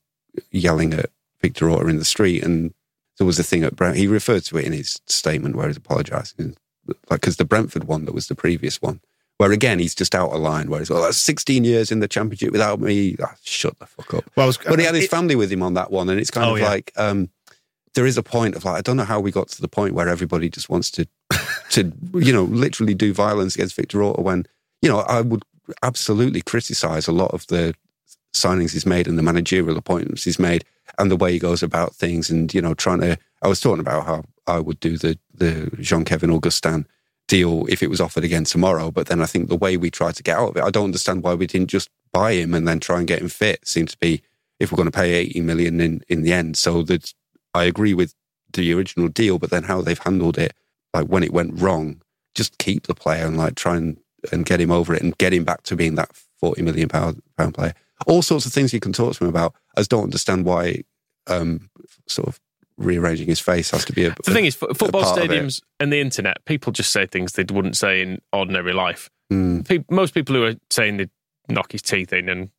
yelling at Victor Orta in the street. And there was a thing at Brent, he referred to it in his statement where he's apologising. Like, because the Brentford one that was the previous one, where again, he's just out of line, where he's, well, that's 16 years in the championship without me. Ah, shut the fuck up. Well, was- but he had his it- family with him on that one. And it's kind Oh, of yeah. like, um, there is a point of like, I don't know how we got to the point where everybody just wants to, to, you know, literally do violence against Victor Orta when, you know, I would absolutely criticize a lot of the signings he's made and the managerial appointments he's made and the way he goes about things and, you know, trying to, I was talking about how I would do the, the Jean-Kévin Augustin deal if it was offered again tomorrow. But then I think the way we tried to get out of it, I don't understand why we didn't just buy him and then try and get him fit. Seems to be if we're going to pay 80 million in, in the end. So that I agree with the original deal, but then how they've handled it, like when it went wrong, just keep the player and like try and, and get him over it and get him back to being that 40 million pound, pound player. All sorts of things you can talk to him about. I just don't understand why um, sort of rearranging his face has to be a The thing is, football part of it. stadiums and the internet, people just say things they wouldn't say in ordinary life. Mm. Peop most people who are saying they'd knock his teeth in and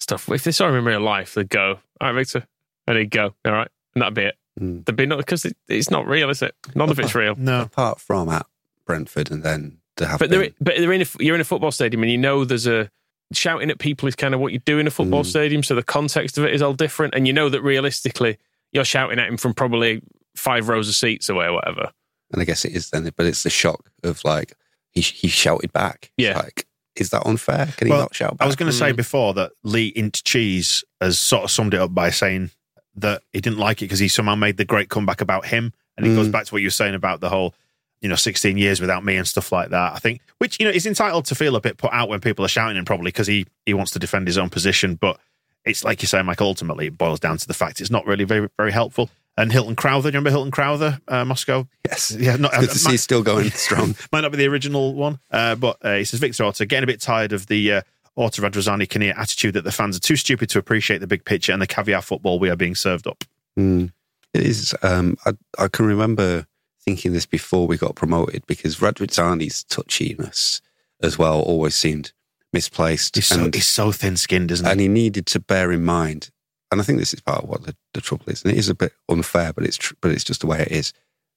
stuff, if they saw him in real life, they'd go, all right, Victor. And he'd go, all right. And that'd be it. Mm. There'd be no, because it, it's not real, is it? None of it's real. No. apart from at Brentford and then to have But been- they're, but they're in a, you're in a football stadium and you know there's a shouting at people is kind of what you do in a football Mm. stadium. So the context of it is all different. And you know that realistically, you're shouting at him from probably five rows of seats away or whatever. And I guess it is then, but it's the shock of like he he shouted back. It's Yeah. like is that unfair? Can he not shout back? I was going to say Mm. before that Lee Int Cheese has sort of summed it up by saying that he didn't like it because he somehow made the great comeback about him. And it goes Mm. back to what you were saying about the whole, you know, 16 years without me and stuff like that. I think, which, you know, he's entitled to feel a bit put out when people are shouting him probably because he, he wants to defend his own position. But it's like you say, Michael, ultimately it boils down to the fact it's not really very, very helpful. And Hilton Crowther, do you remember Hilton Crowther, uh, Moscow? Yes. Yeah, not, good to see might- he's still going strong. might not be the original one, uh, but uh, he says Victor Orta getting a bit tired of the uh, Orta Radrizzani Kinnear attitude that the fans are too stupid to appreciate the big picture and the caviar football we are being served up. Mm. It is. Um, I, I can remember thinking this before we got promoted because Radrizzani's touchiness as well always seemed misplaced. He's so, and, he's so thin skinned, isn't he? and he needed to bear in mind, and I think this is part of what the, the trouble is, and it is a bit unfair, but it's tr- but it's just the way it is.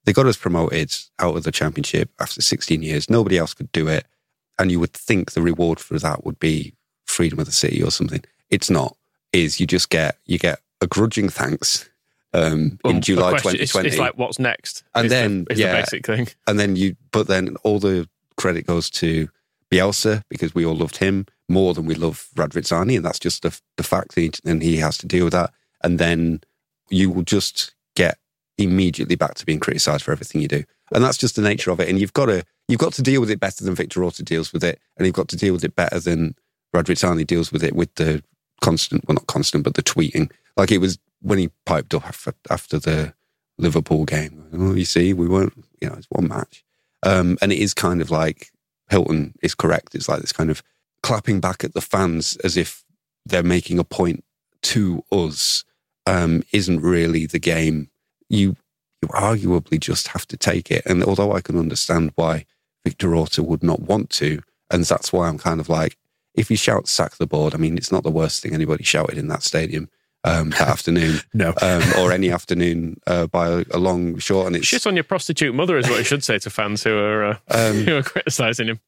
They got us promoted out of the championship after 16 years. Nobody else could do it, and you would think the reward for that would be freedom of the city or something. It's not. Is you just get you get a grudging thanks um, Um, in July question- 2020, It's, like what's next, And the- then, is yeah. the basic thing. and then you but then all the credit goes to Bielsa because we all loved him more than we love Radrizzani, and that's just the, the fact, that he- and he has to deal with that. And then you will just get immediately back to being criticised for everything you do, and that's just the nature of it. And you've got to you've got to deal with it better than Victor Orta deals with it, and you've got to deal with it better than Radrizzani deals with it with the constant, well, not constant, but the tweeting. Like it was when he piped up after, the Liverpool game. Oh, you see, we weren't, you know, it's one match. Um, and it is kind of like Hilton is correct. It's like this kind of clapping back at the fans as if they're making a point to us um, isn't really the game. You you arguably just have to take it. And although I can understand why Victor Orta would not want to, and that's why I'm kind of like, if you shout sack the board, I mean, it's not the worst thing anybody shouted in that stadium um, that afternoon No. um, or any afternoon uh, by a, a long short. And it's Shit on your prostitute mother is what I should say to fans who are uh, Um, who are criticising him.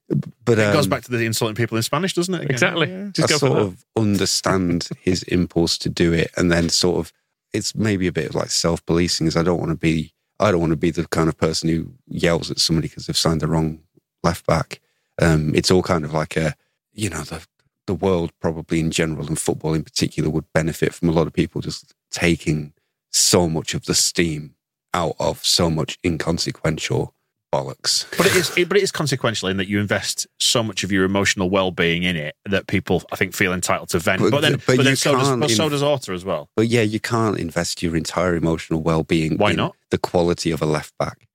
but it goes um, back to the insulting people in Spanish, doesn't it? again? Exactly. Yeah. Just I go sort of understand his impulse to do it, and then sort of it's maybe a bit of like self policing. Is I don't want to be I don't want to be the kind of person who yells at somebody because they've signed the wrong left back. Um, it's all kind of like a you know the the world probably in general and football in particular would benefit from a lot of people just taking so much of the steam out of so much inconsequential bollocks. But it is, it, but it is consequential in that you invest so much of your emotional well-being in it that people, I think, feel entitled to vent. But, But- then, but but, then you so does, but so does Orta as well. But yeah, you can't invest your entire emotional well-being. Why in not? The quality of a left back,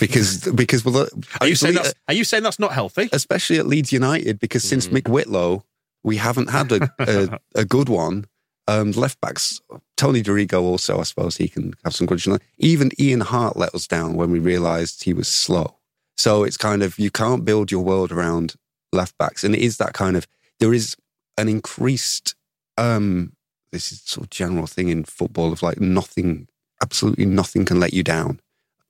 because because well, Are you saying that's, are you saying that's not healthy? especially at Leeds United, because since Mm. Mick Whitlow, we haven't had a a, a good one. Um, left backs, Tony Dorigo also, I suppose he can have some good. Even Ian Harte let us down when we realised he was slow. So it's kind of you can't build your world around left backs, and it is that kind of there is an increased. um This is sort of general thing in football of like nothing, absolutely nothing can let you down,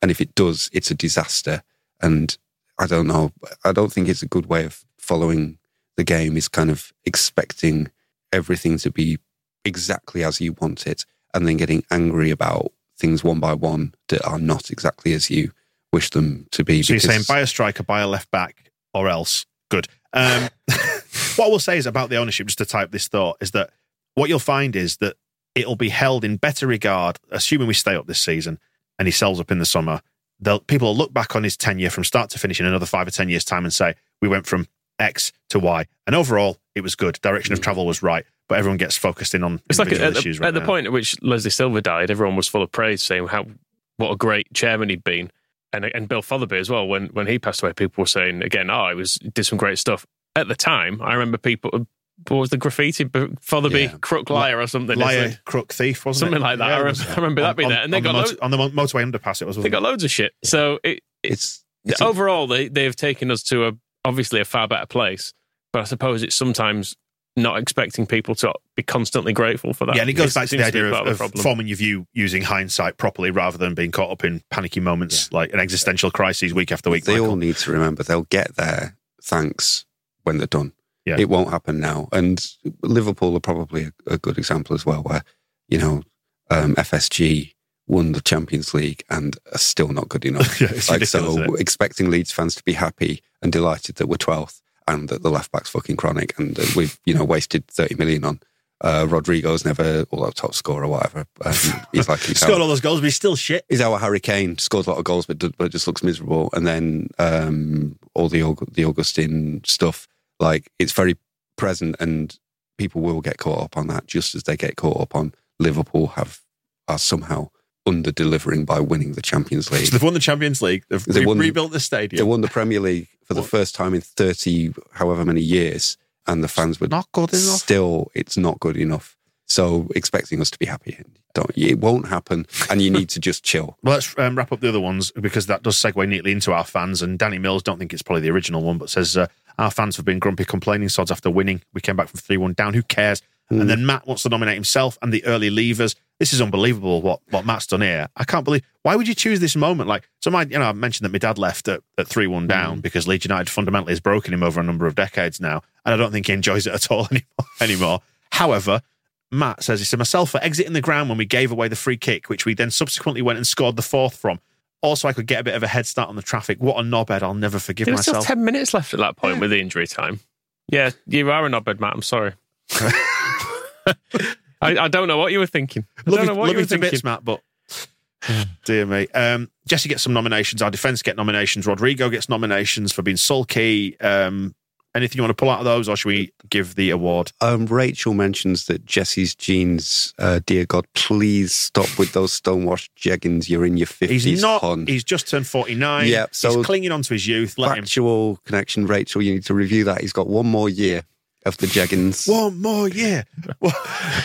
and if it does, it's a disaster. And I don't know. I don't think it's a good way of following the game. Is kind of expecting everything to be exactly as you want it, and then getting angry about things one by one that are not exactly as you wish them to be. So you're saying buy a striker, buy a left back, or else. Good. Um, what I will say is about the ownership, just to type this thought, is that what you'll find is that it'll be held in better regard, assuming we stay up this season and he sells up in the summer. They'll, people will look back on his tenure from start to finish in another five or 10 years' time and say, we went from X to Y. And overall, it was good. Direction of travel was right. But everyone gets focused in on It's like individual at, the, issues right at the point at which Leslie Silver died, everyone was full of praise, saying how what a great chairman he'd been, and and Bill Fotherby as well. When when he passed away, people were saying again, "Oh, he was did some great stuff." At the time, I remember people. What was the graffiti? Fotherby, Yeah. crook liar, or something? Liar, isn't it? crook, thief, wasn't Something it? like that. I it rem- was. I remember that being there. And they on the got motor- lo- on the motorway underpass. It was. They wasn't got it? loads of shit. So it, it, it's, it's a- overall, they they've taken us to a obviously a far better place. But I suppose it's sometimes not expecting people to be constantly grateful for that. Yeah, and it goes It's- back to the idea be of, part the of forming your view using hindsight properly rather than being caught up in panicky moments like an existential crisis week after week. they Michael. all need to remember they'll get their thanks when they're done. Yeah. It won't happen now. And Liverpool are probably a, a good example as well, where, you know, um, FSG won the Champions League and are still not good enough. Yeah, like, so expecting Leeds fans to be happy and delighted that we're 12th and that the left back's fucking chronic and that we've, you know, wasted 30 million on. Uh, Rodrigo's never, although top scorer or whatever. Um, he's like, he's Scored all those goals, but he's still shit. He's our Harry Kane scores a lot of goals, but but just looks miserable. And then um, all the the Augustin stuff, like it's very present, and people will get caught up on that, just as they get caught up on Liverpool have are somehow under delivering by winning the Champions League. So they've won the Champions League. They've They re- won- rebuilt the stadium. They won the Premier League for the first time in 30, however many years, and the fans were Not good enough. still, it's not good enough. So expecting us to be happy, don't, it won't happen, and you need to just chill. Well, let's um, wrap up the other ones because that does segue neatly into our fans. And Danny Mills, don't think it's probably the original one, but says uh, our fans have been grumpy, complaining sods after winning. We came back from three one down. Who cares? And then Matt wants to nominate himself and the early leavers. This is unbelievable what what Matt's done here. I can't believe. Why would you choose this moment? Like, so my, you know, I mentioned that my dad left at, at three one mm-hmm. down because Leeds United fundamentally has broken him over a number of decades now, and I don't think he enjoys it at all anymore. anymore. However, Matt says he said myself for exiting the ground when we gave away the free kick, which we then subsequently went and scored the fourth from. Also, I could get a bit of a head start on the traffic. What a knobhead! I'll never forgive There was still myself. 10 minutes left at that point with the injury time. Yeah, you are a knobhead, Matt. I'm sorry. I, I don't know what you were thinking. I Love don't you, know what love you you were thinking. bits, Matt, but dear me. Um, Jesse gets some nominations. Our defence get nominations. Rodrigo gets nominations for being sulky. Um, anything you want to pull out of those, or should we give the award? Um, Rachel mentions that Jesse's jeans, uh, dear God, please stop with those stonewashed jeggings. You're in your 50s, He's not. hon. He's just turned forty nine. Yeah, so- he's clinging on to his youth. Let him. Factual connection, Rachel. You need to review that. He's got one more year of the jeggings, One more year.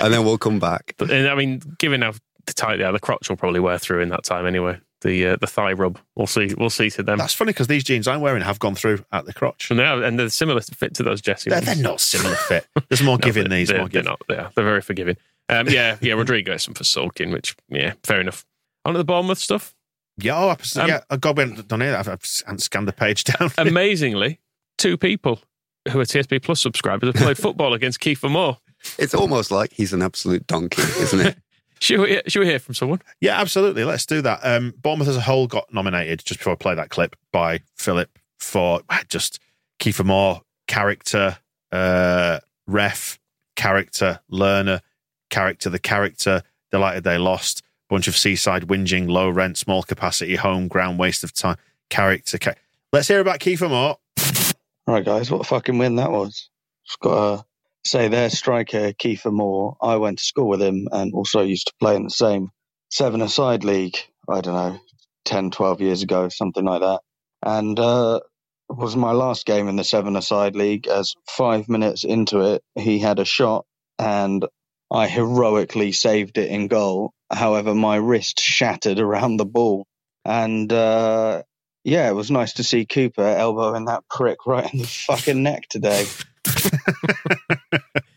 and then we'll come back. But, and, I mean, given how tight they are, the crotch will probably wear through in that time anyway. The uh, the thigh rub. We'll see. We'll see to them. That's funny because these jeans I'm wearing have gone through at the crotch. and, they are, and they're similar fit to those Jesse They're, ones. they're not similar fit. There's more No, giving they're- these. They're, More they're giving. not. They are. They're very forgiving. Um, yeah, yeah. Rodrigo is some for sulking, which yeah, fair enough. On to the Bournemouth stuff. Yeah, oh, I- Um, yeah. I God went done here. I've, I've scanned the page down. Amazingly, two people who are TSB Plus subscribers have played football against Kiefer Moore. It's almost like he's an absolute donkey, isn't it? Should we, should we hear from someone? Yeah, absolutely. Let's do that. Um, Bournemouth as a whole got nominated just before I play that clip by Philip for ah, just Kiefer Moore character, uh, ref character, learner character, the character. Delighted they lost. Bunch of seaside whinging, low rent, small capacity, home ground, waste of time. Character. Ca- Let's hear about Kiefer Moore. Right, guys, what a fucking win that was. Just got to say, their striker, Kiefer Moore, I went to school with him and also used to play in the same seven aside league, I don't know, 10, 12 years ago, something like that. And uh, was my last game in the seven aside league. As five minutes into it, he had a shot and I heroically saved it in goal. However, my wrist shattered around the ball. And uh, yeah, it was nice to see Cooper elbowing that prick right in the fucking neck today.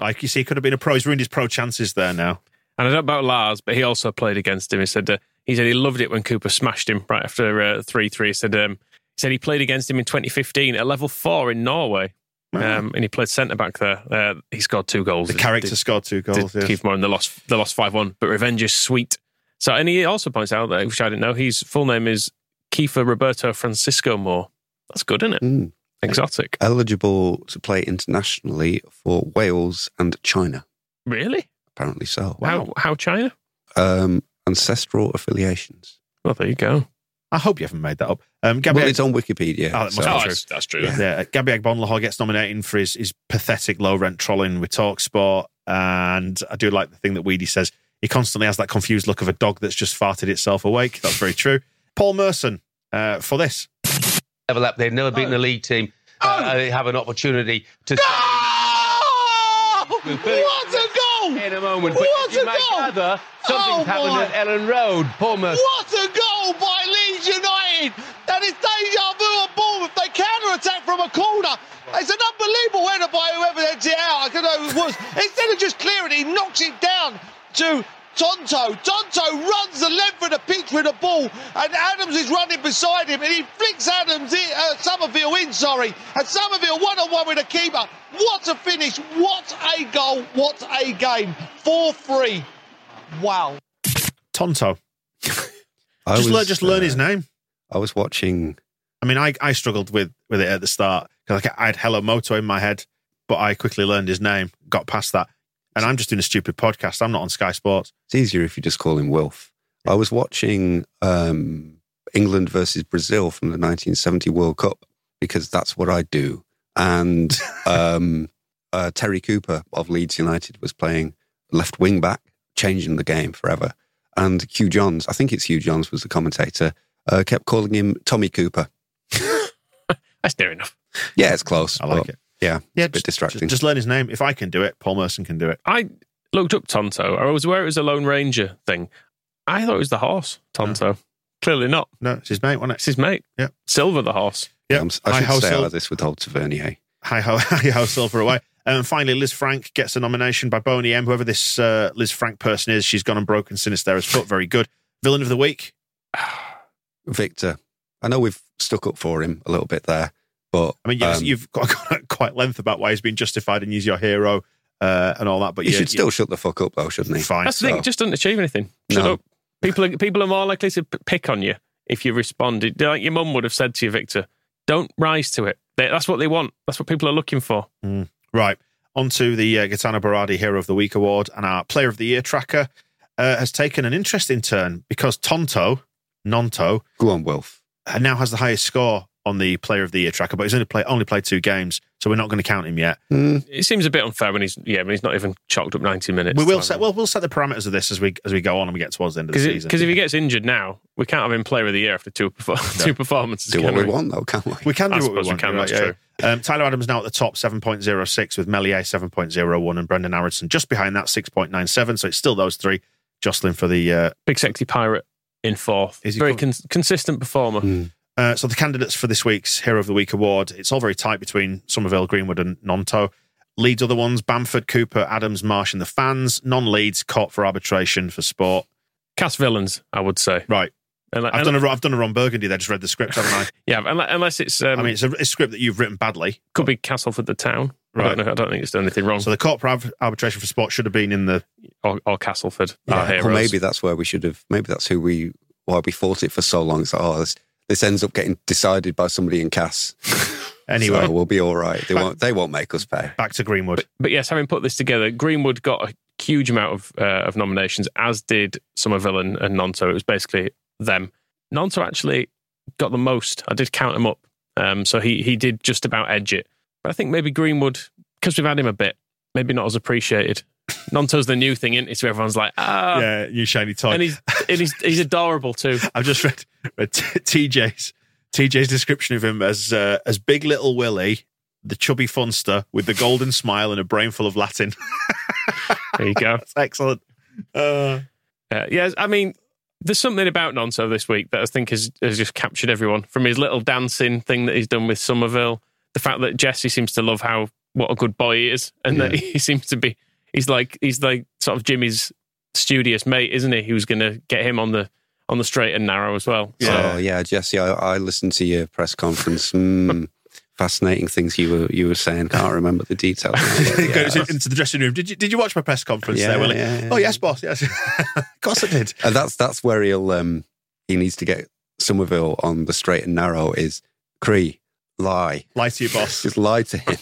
Like you see, he could have been a pro. He's ruined his pro chances there now. And I don't know about Lars, but he also played against him. He said uh, he said he loved it when Cooper smashed him right after three three. He said um, he said he played against him in 2015 at level four in Norway, um, and he played centre back there. Uh, he scored two goals. The character scored two goals. Did yeah. Keith Moore and they lost they lost five one. But revenge is sweet. So and he also points out that which I didn't know his full name is Kiefer Roberto Francisco Moore. That's good, isn't it? Mm. Exotic. Eligible to play internationally for Wales and China. Really? Apparently so. How how China? Um, ancestral affiliations. Well, there you go. I hope you haven't made that up. Um, Gabby well, it's on Wikipedia. Oh, it must so- be Oh, true. that's, that's true. Yeah, yeah. Gabby Agbonlahor gets nominated for his, his pathetic low rent trolling with Talksport. And I do like the thing that Weedy says. He constantly has that confused look of a dog that's just farted itself awake. That's very true. Paul Merson uh, for this. level up. They've never beaten a league team. Uh, They have an opportunity to. What a goal! In a moment, but What a goal! gather something's Oh, happened my. at Elland Road. Palmer. What a goal by Leeds United! That is deja vu at Bournemouth. They counter attack from a corner. It's an unbelievable header by whoever heads it out. I don't know who it was. Instead of just clearing, he knocks it down to Tonto. Tonto runs the length of the pitch with the ball, and Adams is running beside him, and he flicks Adams in, uh, Summerville in, sorry, and Summerville one on one with the keeper. What a finish! What a goal! What a game! Four three. Wow. Tonto. Just was, learn, just learn uh, his name. I was watching. I mean, I, I struggled with, with it at the start because I had Hello Moto in my head, but I quickly learned his name, got past that. And I'm just doing a stupid podcast. I'm not on Sky Sports. It's easier if you just call him Wilf. I was watching um, England versus Brazil from the 1970 World Cup because that's what I do. And um, uh, Terry Cooper of Leeds United was playing left wing back, changing the game forever. and Hugh Johns, I think it's Hugh Johns was the commentator, uh, kept calling him Tommy Cooper. That's near enough. Yeah, it's close. I like it. Yeah, Yeah, it's a bit distracting. Just, just learn his name. If I can do it, Paul Merson can do it. I looked up Tonto. I was aware it was a Lone Ranger thing. I thought it was the horse, Tonto. Uh-huh. Clearly not. No, it's his mate, wasn't it? It's his mate. Yeah. Silver the horse. Yeah, I'm- I should Hi-ho say Sil- how this would hold Tavernier. Hi ho, hi ho, Silver away. And finally, Liz Frank gets a nomination by Boney M. Whoever this uh, Liz Frank person is, she's gone and broken Sinisterra's foot. Very good. Villain of the week. Victor, I know we've stuck up for him a little bit there, but I mean, you've, um, you've got, got quite length about why he's been justified and he's your hero uh, and all that. But he you should still shut the fuck up, though, shouldn't he? fine. That's the thing. So- It just doesn't achieve anything. Shut No. up. People are, people are more likely to pick on you if you responded. Like your mum would have said to you, Victor, don't rise to it. They, that's what they want. That's what people are looking for. Right. On to the uh, Gaetano Berardi Hero of the Week award. And our Player of the Year tracker uh, has taken an interesting turn because Tonto, Gnonto, Go on, Wilf. uh, now has the highest score on the Player of the Year tracker, but he's only, play, only played two games, so we're not going to count him yet. It seems a bit unfair when he's yeah, when he's not even chalked up ninety minutes. We will set well, we'll set the parameters of this as we as we go on and we get towards the end of the season. because if he gets injured now, we can't have him Player of the Year after two perfor- two performances. Do what can we want, though, can't we? We can do I what we suppose we want. can, that's right, yeah. Um, Tyler Adams now at the top, 7.06, with Meslier 7.01 and Brenden Aaronson just behind that, 6.97. So it's still those three jostling for the. Uh, Big sexy pirate in fourth. Is he Very com- cons- consistent performer. Uh, so the candidates for this week's Hero of the Week award, it's all very tight between Summerville, Greenwood, and Gnonto. Leeds other ones Bamford, Cooper, Adams, Marsch, and the fans. Non Leeds court for arbitration for sport. CAS villains, I would say. Right. And, I've done a I've done a Ron Burgundy there. Just read the script, haven't I? yeah, unless, unless it's um, I mean, it's a, a script that you've written badly. could be Castleford the town. I Right. don't know. I don't think it's done anything wrong. So the court for arb- arbitration for sport should have been in the. or, or Castleford, our Or heroes. maybe that's where we should have. Maybe that's who we why we fought it for so long. It's like, oh, this, this ends up getting decided by somebody in Cass. Anyway. so we'll be all right. They won't. They won't make us pay. Back to Greenwood. But yes, having put this together, Greenwood got a huge amount of uh, of nominations, as did Summerville and, and Gnonto. It was basically them. Gnonto actually got the most. I did count him up, um, so he he did just about edge it. But I think maybe Greenwood, because we've had him a bit, maybe not as appreciated. Gnonto's the new thing, isn't it? So everyone's like, ah, yeah, you shiny toy. and he's and he's he's adorable too. I've just read, read T- TJ's TJ's description of him as uh, as Big Little Willie, the chubby funster with the golden smile and a brain full of Latin. There you go. That's excellent. Uh, Uh, yeah, I mean, there's something about Nonso this week that I think has, has just captured everyone from his little dancing thing that he's done with Summerville. The fact that Jesse seems to love how what a good boy he is, and that he seems to be he's like he's like sort of Jimmy's studious mate, isn't he? Who's going to get him on the on the straight and narrow as well. So, Oh yeah, Jesse. I, I listened to your press conference. Mm, fascinating things you were you were saying. Can't remember the details. now, yeah, goes into the dressing room. Did you did you watch my press conference Yeah, there, Willie? yeah, yeah. Oh yes, boss. Yes, of course I did. and that's that's where he'll um he needs to get Summerville on the straight and narrow. Is Cree lie? Lie to your boss. Just lie to him.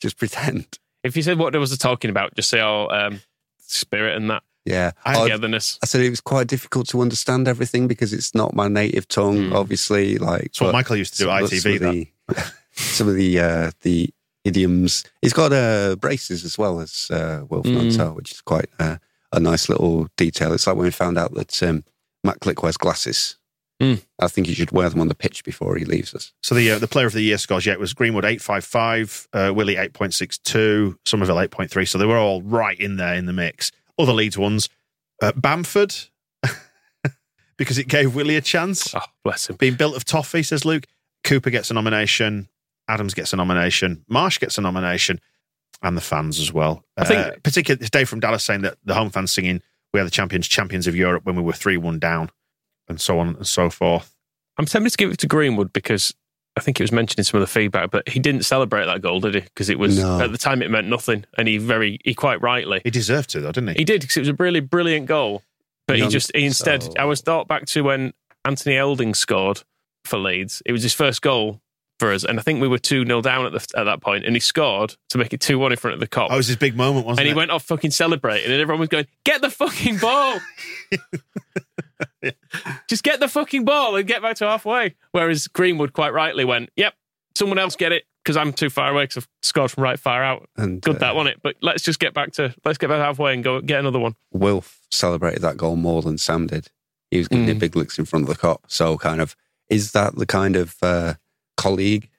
Just pretend. if you said what there was a talking about, just say, "Oh, um, spirit and that Yeah. I, togetherness." I said it was quite difficult to understand everything because it's not my native tongue, obviously. Like It's what Michael used to do at some- ITV, Some of the, some of the, uh, the idioms. He's got uh, braces as well as uh, Wolf Mm. Gnonto, which is quite uh, a nice little detail. It's like when we found out that um, Matt Klich wears glasses. Mm. I think he should wear them on the pitch before he leaves us. So the uh, the player of the year scores yet was Greenwood eight five five, uh, Willie eight point six two, Summerville eight point three. So they were all right in there in the mix. Other Leeds ones, uh, Bamford, because it gave Willie a chance. Oh, bless him. Being built of toffee, says Luke. Cooper gets a nomination. Adams gets a nomination. Marsch gets a nomination, and the fans as well. I think- uh, particularly this Dave from Dallas saying that the home fans singing "We are the champions, champions of Europe" when we were three one down, and so on and so forth. I'm tempted to give it to Greenwood because I think it was mentioned in some of the feedback, but he didn't celebrate that goal, did he? Because it was No. at the time it meant nothing, and he very he quite rightly He deserved to, though, didn't he? he did because it was a really brilliant goal. But he just he instead soul. I was thought back to when Anthony Elding scored for Leeds. It was his first goal for us, and I think we were two 0 down at the, at that point, and he scored to make it two one in front of the Kop. That was his big moment, wasn't and he went off fucking celebrating, and everyone was going, "Get the fucking ball! Just get the fucking ball and get back to halfway." Whereas Greenwood quite rightly went, "Yep, someone else get it because I'm too far away because I've scored from right far out. And Good uh, that, wasn't it? But let's just get back to let's get back halfway and go get another one. Wilf celebrated that goal more than Sam did. He was giving Mm. it big licks in front of the Kop. So, kind of, is that the kind of uh, colleague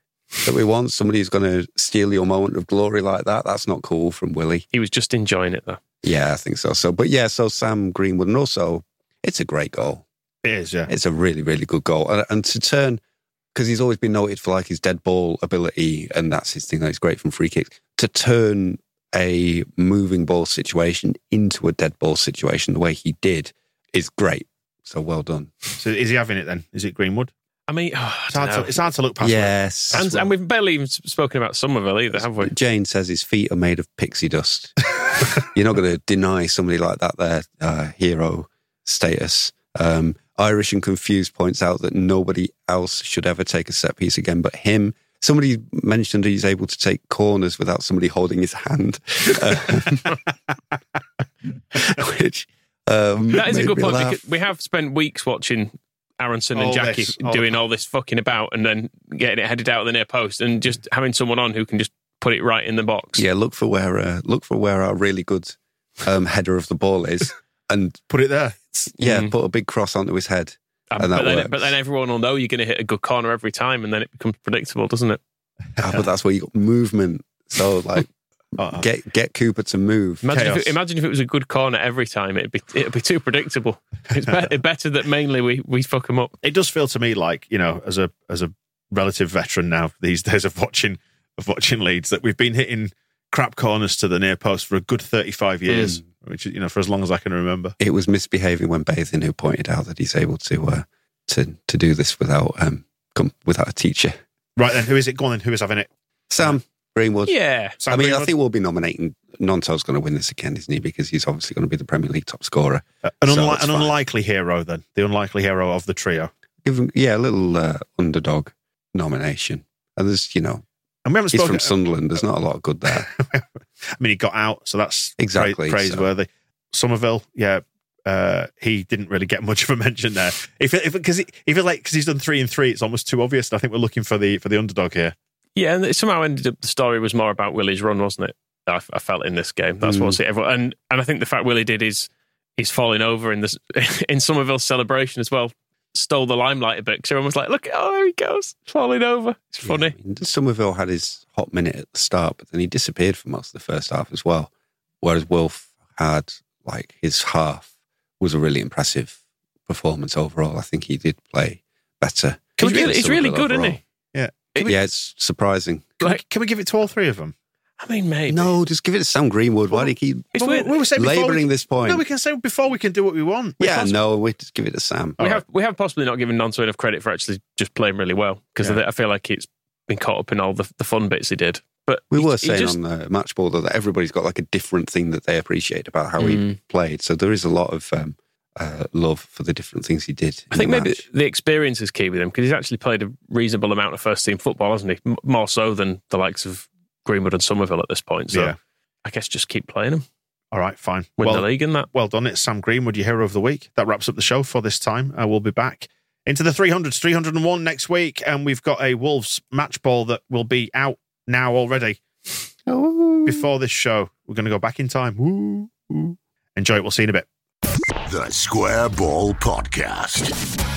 that we want? Somebody who's going to steal your moment of glory like that? That's not cool from Willie. He was just enjoying it though. Yeah, I think so. So, but yeah, so Sam Greenwood, and also it's a great goal. It is, yeah. It's a really, really good goal, and, and to turn because he's always been noted for like his dead ball ability, and that's his thing. That he's great from free kicks. To turn a moving ball situation into a dead ball situation the way he did is great. So well done. So is he having it then? Is it Greenwood? I mean, oh, I It's hard, to, it's hard to look past. Yes, and, and we've barely even spoken about Summerville either, have we? Jane says his feet are made of pixie dust. You're not going to deny somebody like that their uh, hero status. Um, Irish and Confused points out that nobody else should ever take a set piece again but him. Somebody mentioned he's able to take corners without somebody holding his hand, Um, which um, That is a good point laugh. because we have spent weeks watching Aaronson and All Jackie this, all doing the- all this fucking about and then getting it headed out of the near post and just having someone on who can just put it right in the box. Yeah, look for where uh, look for where our really good um, header of the ball is, and Put it there. yeah, Mm. put a big cross onto his head. Um, and that but, then, works. but then everyone will know you're going to hit a good corner every time and then it becomes predictable, doesn't it? Ah, but that's where you got movement. So like, Uh-uh. get get Cooper to move. Imagine if, it, imagine if it was a good corner every time. It'd be it'd be too predictable. It's be- better that mainly we, we fuck them up. It does feel to me like you know, as a as a relative veteran now these days of watching of watching Leeds, that we've been hitting crap corners to the near post for a good thirty five years, which you know for as long as I can remember. It was misbehaving when bathing who pointed out that he's able to uh, to to do this without um com- without a teacher. Right then, who is it? Go on then. Who is having it? Sam Greenwood. Yeah. Sam I mean, I think we'll be nominating. Gnonto's going to win this again, isn't he? Because he's obviously going to be the Premier League top scorer. Uh, an, So unli- an unlikely hero then, the unlikely hero of the trio. Give him, yeah, a little uh, underdog nomination. And there's, you know, And we haven't he's spoken. from Sunderland. There's not a lot of good there. I mean, he got out, so that's pra- Exactly, so- praiseworthy. Summerville, yeah, uh, he didn't really get much of a mention there. If if because if it like because he's done three and three, it's almost too obvious. I think we're looking for the for the underdog here. Yeah, and it somehow ended up the story was more about Willie's run, wasn't it? I, I felt in this game. That's Mm. what's it. Everyone, and and I think the fact Willie did is he's falling over in this in Summerville's celebration as well. Stole the limelight a bit because everyone was like, "Look, oh, there he goes, falling over." It's funny. I mean, Summerville had his hot minute at the start, but then he disappeared for most of the first half as well. Whereas Wolf had like his half was a really impressive performance overall. I think he did play better. He's than really, he's really Summerville good, isn't overall. he? Yeah, Can we, Yeah, it's surprising. can, we, Like- can we give it to all three of them? I mean, maybe. No, just give it to Sam Greenwood. Why do you keep It's weird. we were saying before labouring we, this point? No, we can say before we can do what we want. We yeah, no, we just give it to Sam. we All have we have possibly not given Nonso enough credit for actually just playing really well because Yeah. I feel like it's been caught up in all the, the fun bits he did. But We he- were saying just- on the match ball though that everybody's got like a different thing that they appreciate about how he Mm. played. So there is a lot of um, uh, love for the different things he did. I think the maybe the experience is key with him because he's actually played a reasonable amount of first team football, hasn't he? M- More so than the likes of Greenwood and Summerville at this point. So Yeah. I guess just keep playing them. All right, fine. win well, the league and that. well done. It's Sam Greenwood, your hero of the week. That wraps up the show for this time. Uh, we'll be back into the 300s, 301 next week. And we've got a Wolves match ball that will be out now already before this show. We're going to go back in time. Woo, woo. Enjoy it. We'll see you in a bit. The Square Ball Podcast.